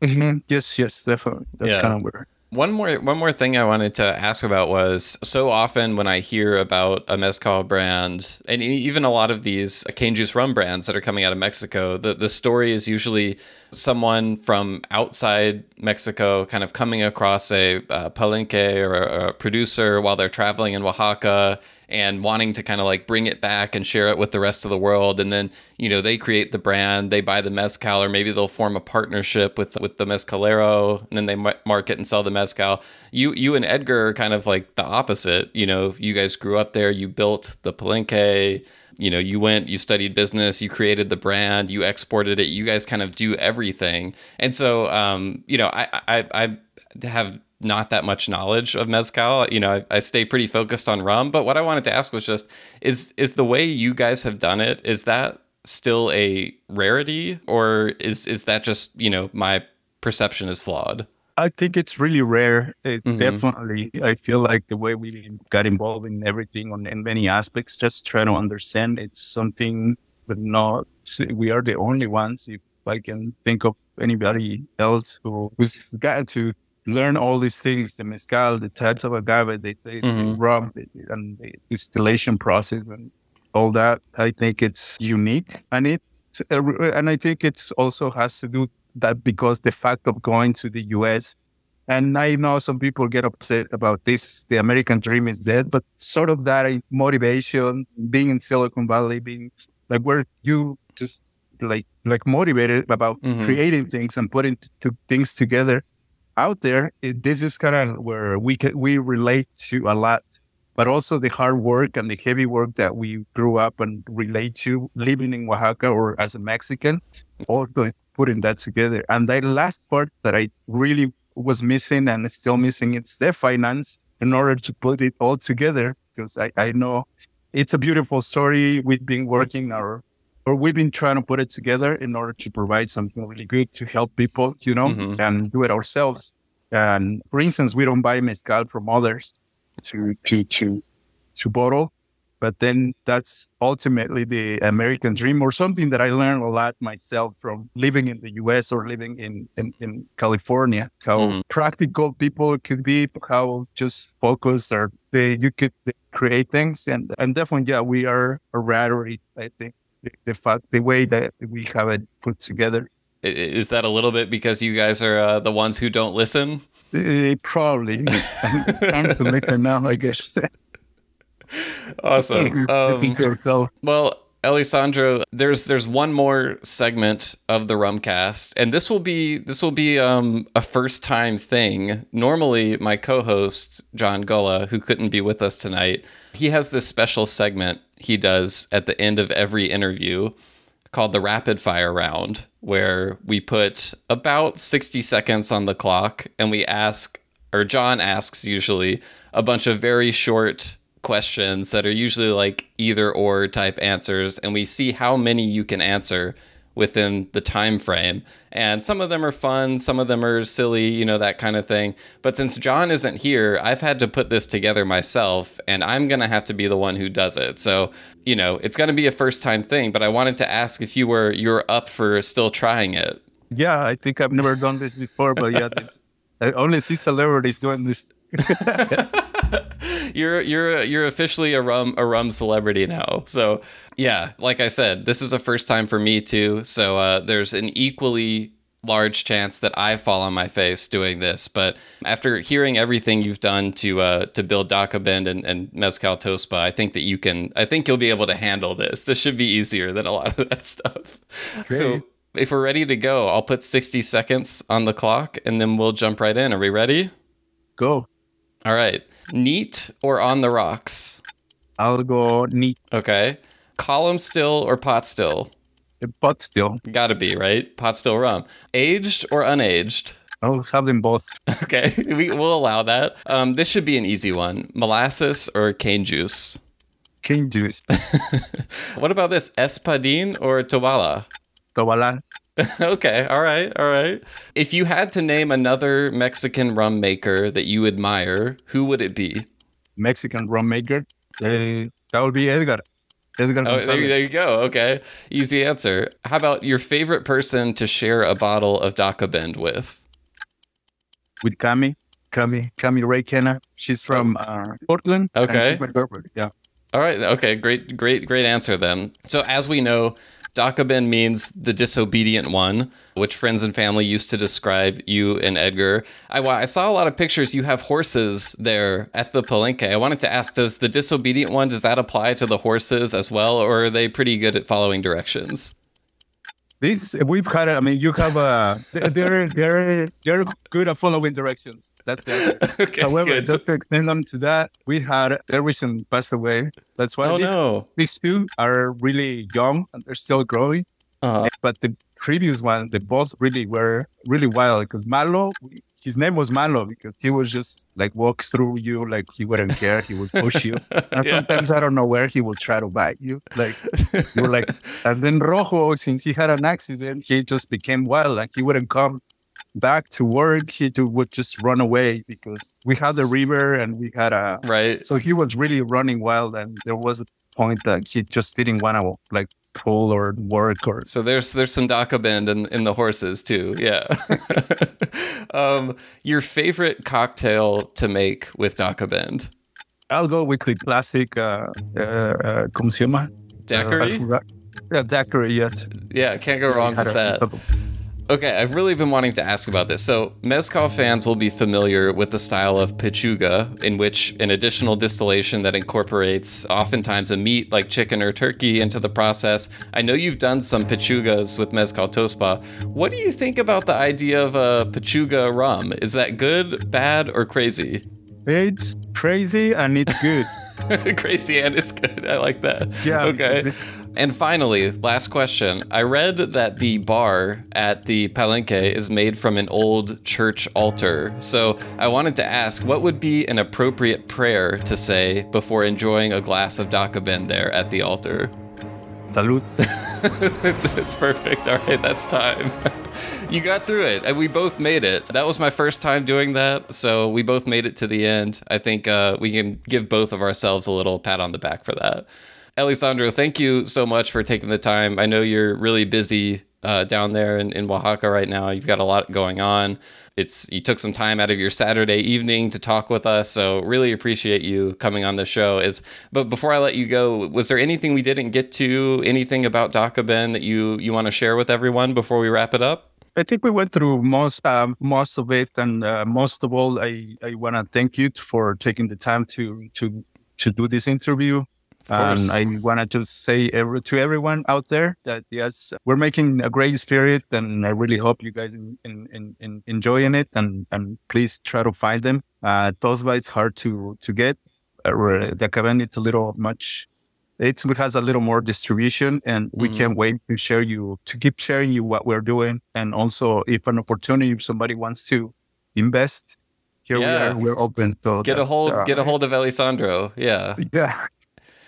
mm-hmm. yes yes definitely that's yeah. kind of where one more one more thing I wanted to ask about was so often when I hear about a mezcal brand and even a lot of these uh, cane juice rum brands that are coming out of Mexico, the the story is usually someone from outside Mexico kind of coming across a, a palenque or a, a producer while they're traveling in Oaxaca and wanting to kind of like bring it back and share it with the rest of the world. And then you know they create the brand they buy the mezcal or maybe they'll form a partnership with with the mezcalero and then they market and sell the mezcal. You you and edgar are kind of like the opposite. You know you guys grew up there you built the palenque you know you went you studied business you created the brand you exported it you guys kind of do everything. And so um you know i i i have not that much knowledge of mezcal. You know, I, I, stay pretty focused on rum. But what I wanted to ask was just is is the way you guys have done it is that still a rarity, or is is that just you know my perception is flawed? I think it's really rare. It mm-hmm. Definitely, I feel like the way we got involved in everything on in many aspects, just trying to understand it's something, but not we are the only ones. If I can think of anybody else who who's got to learn all these things the mezcal the types of agave the, the, mm-hmm. the rum the, and the distillation process and all that i think it's unique and it and i think it's also has to do that because the fact of going to the us and i know some people get upset about this the american dream is dead but sort of that motivation being in silicon valley being like where you just like like motivated about mm-hmm. creating things and putting t- things together out there, it, this is kind of where we can, we relate to a lot, but also the hard work and the heavy work that we grew up and relate to living in Oaxaca or as a Mexican, all putting that together. And the last part that I really was missing and still missing, it's the finance in order to put it all together because I, I know it's a beautiful story. We've been working our or we've been trying to put it together in order to provide something really good to help people, you know, mm-hmm. and do it ourselves. And for instance, we don't buy mezcal from others to to to to bottle. But then that's ultimately the American dream or something that I learned a lot myself from living in the US or living in, in, in California, how mm-hmm. practical people could be, how just focused or they, you could create things. And, and definitely, yeah, we are a rarity, I think. The, the fact, the way that we have it put together. Is that a little bit because you guys are uh, the ones who don't listen? Uh, probably. I'm trying to listen now, I guess. awesome. Um, well, Elisandro, there's there's one more segment of the Rumcast, and this will be this will be um, a first time thing. Normally, my co-host John Gulla, who couldn't be with us tonight, he has this special segment he does at the end of every interview called the rapid fire round, where we put about 60 seconds on the clock and we ask, or John asks usually, a bunch of very short questions that are usually like either or type answers and we see how many you can answer within the time frame. And some of them are fun some of them are silly you know that kind of thing. But since john isn't here i've had to put this together myself and i'm going to have to be the one who does it. So you know it's going to be a first time thing but i wanted to ask if you were you're up for still trying it. Yeah i think i've never done this before but yeah i only see celebrities doing this you're you're you're officially a rum a rum celebrity now. So yeah, like I said, this is a first time for me too. So uh, there's an equally large chance that I fall on my face doing this. But after hearing everything you've done to uh, to build Dakabend and, and Mezcal Tosba, I think that you can. I think you'll be able to handle this. This should be easier than a lot of that stuff. Great. So if we're ready to go, I'll put 60 seconds on the clock and then we'll jump right in. Are we ready? Go. All right. Neat or on the rocks? I'll go neat. Okay. Column still or pot still? Pot still. Gotta be, right? Pot still rum. Aged or unaged? I'll have them both. Okay, we, will allow that. Um, this should be an easy one. Molasses or cane juice? Cane juice. what about this? Espadin or Tobala? Tobala. okay, all right, all right. If you had to name another Mexican rum maker that you admire, who would it be? Mexican rum maker? Uh, that would be Edgar. Edgar oh, there, there, you go. Okay, easy answer. How about your favorite person to share a bottle of Daca Dakabend with? With Cami, Cami, Cami Ray Kenna. She's from uh, Portland. Okay, she's my girlfriend. Yeah. All right. Okay. Great. Great. Great answer. Then. So as we know, Dakabend means the disobedient one, which friends and family used to describe you and Edgar. I, I saw a lot of pictures. You have horses there at the Palenque. I wanted to ask, does the disobedient one, does that apply to the horses as well, or are they pretty good at following directions? These we've had. I mean, you have a. They're they're they're good at following directions. That's it. okay, However, good. just to extend them to that, we had Harrison passed away. That's why oh, these, no. these two are really young and they're still growing. Uh-huh. But the previous one, they both really were really wild because Malo, his name was Malo because he was just like walk through you like he wouldn't care. He would push you. And yeah. sometimes I don't know where he will try to bite you. Like you're like, and then Rojo, since he had an accident, he just became wild. Like he wouldn't come back to work. He to, would just run away because we had the river and we had a right. So he was really running wild, and there was a point that he just didn't want to like pull or work or so there's there's some Dakabend in, in the horses too yeah. Um your favorite cocktail to make with Dakabend i'll go with the classic uh uh, uh llama? Daiquiri? Uh, yeah daiquiri yes. Yeah can't go wrong with that Okay, I've really been wanting to ask about this. So, Mezcal fans will be familiar with the style of pechuga, in which an additional distillation that incorporates oftentimes a meat like chicken or turkey into the process. I know you've done some pechugas with Mezcal Tosba. What do you think about the idea of a pechuga rum? Is that good, bad, or crazy? It's crazy and it's good. crazy and it's good. I like that. Yeah. Okay. And finally, last question. I read that the bar at the Palenque is made from an old church altar. So I wanted to ask what would be an appropriate prayer to say before enjoying a glass of Dakabend there at the altar? Salud. that's perfect. All right, that's time. you got through it, and we both made it. That was my first time doing that, so we both made it to the end. I think uh, we can give both of ourselves a little pat on the back for that. Elisandro, thank you so much for taking the time. I know you're really busy uh, down there in, in Oaxaca right now. You've got a lot going on. It's you took some time out of your Saturday evening to talk with us, so really appreciate you coming on the show. Is but before I let you go, was there anything we didn't get to? Anything about Dakabend that you you want to share with everyone before we wrap it up? I think we went through most uh, most of it, and uh, most of all, I, I want to thank you for taking the time to to to do this interview. And I wanted to say every, to everyone out there that yes, we're making a great spirit, and I really hope you guys in, in, in, enjoying it. And and please try to find them. Uh, Tosba it's hard to to get. Uh, the Caben it's a little much. It has a little more distribution, and we mm-hmm. can't wait to share you to keep sharing you what we're doing. And also, if an opportunity, if somebody wants to invest, here yeah. we are. We're open. So get a hold. Uh, get a hold of Elisandro. Yeah. Yeah.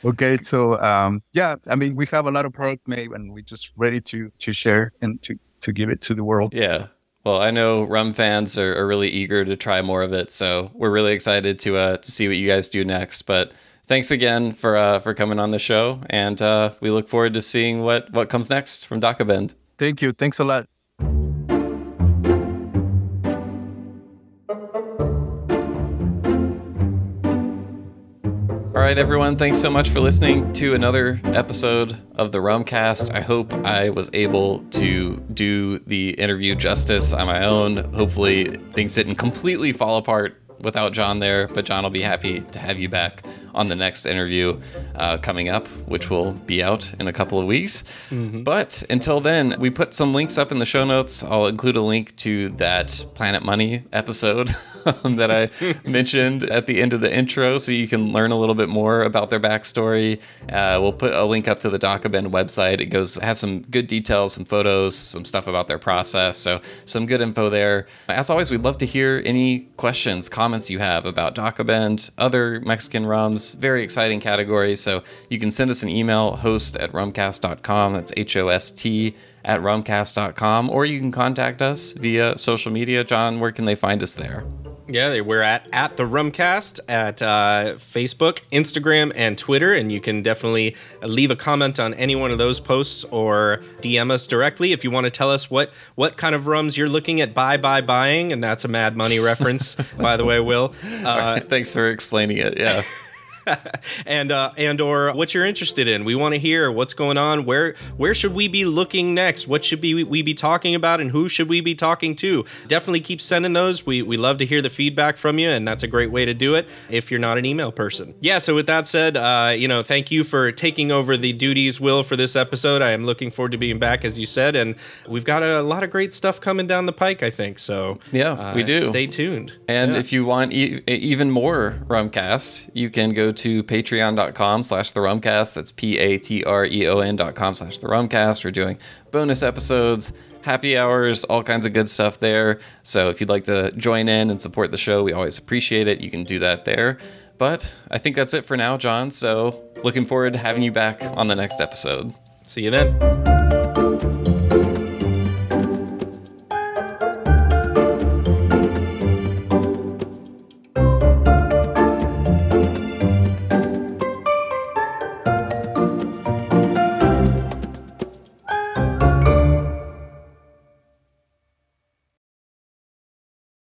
Okay, so um, yeah, I mean, we have a lot of product made, and we're just ready to to share and to to give it to the world. Yeah. Well, I know rum fans are, are really eager to try more of it, so we're really excited to uh, to see what you guys do next. But thanks again for uh, for coming on the show, and uh, we look forward to seeing what what comes next from DACA Thank you. Thanks a lot. Right, everyone. Thanks so much for listening to another episode of the Rumcast. I hope I was able to do the interview justice on my own. Hopefully, things didn't completely fall apart without John there, but John will be happy to have you back on the next interview uh, coming up, which will be out in a couple of weeks. Mm-hmm. But until then, we put some links up in the show notes. I'll include a link to that Planet Money episode that I mentioned at the end of the intro so you can learn a little bit more about their backstory. Uh, we'll put a link up to the Dakabend website. It goes has some good details, some photos, some stuff about their process. So some good info there. As always, we'd love to hear any questions, comments you have about Dakabend, other Mexican rums, very exciting category. So you can send us an email, host at rumcast.com. That's H O S T at rumcast.com. Or you can contact us via social media. John, where can they find us there? Yeah, we're at at the Rumcast at uh, Facebook, Instagram, and Twitter, and you can definitely leave a comment on any one of those posts or DM us directly if you want to tell us what what kind of rums you're looking at buy buy buying, and that's a Mad Money reference, by the way, Will. Uh, right, thanks for explaining it. Yeah. and uh, and or what you're interested in. We want to hear what's going on. Where where should we be looking next? What should be we be talking about, and who should we be talking to? Definitely keep sending those. We we love to hear the feedback from you, and that's a great way to do it if you're not an email person. Yeah. So with that said, uh, you know, thank you for taking over the duties, Will, for this episode. I am looking forward to being back, as you said, and we've got a lot of great stuff coming down the pike. I think so. Yeah, uh, we do. Stay tuned. And yeah. if you want e- even more rumcasts, you can go to patreon.com slash the rumcast. That's P-A-T-R-E-O-N dot com slash the rumcast. We're doing bonus episodes, happy hours, all kinds of good stuff there. So if you'd like to join in and support the show, we always appreciate it. You can do that there. But I think that's it for now, John. So looking forward to having you back on the next episode. See you then.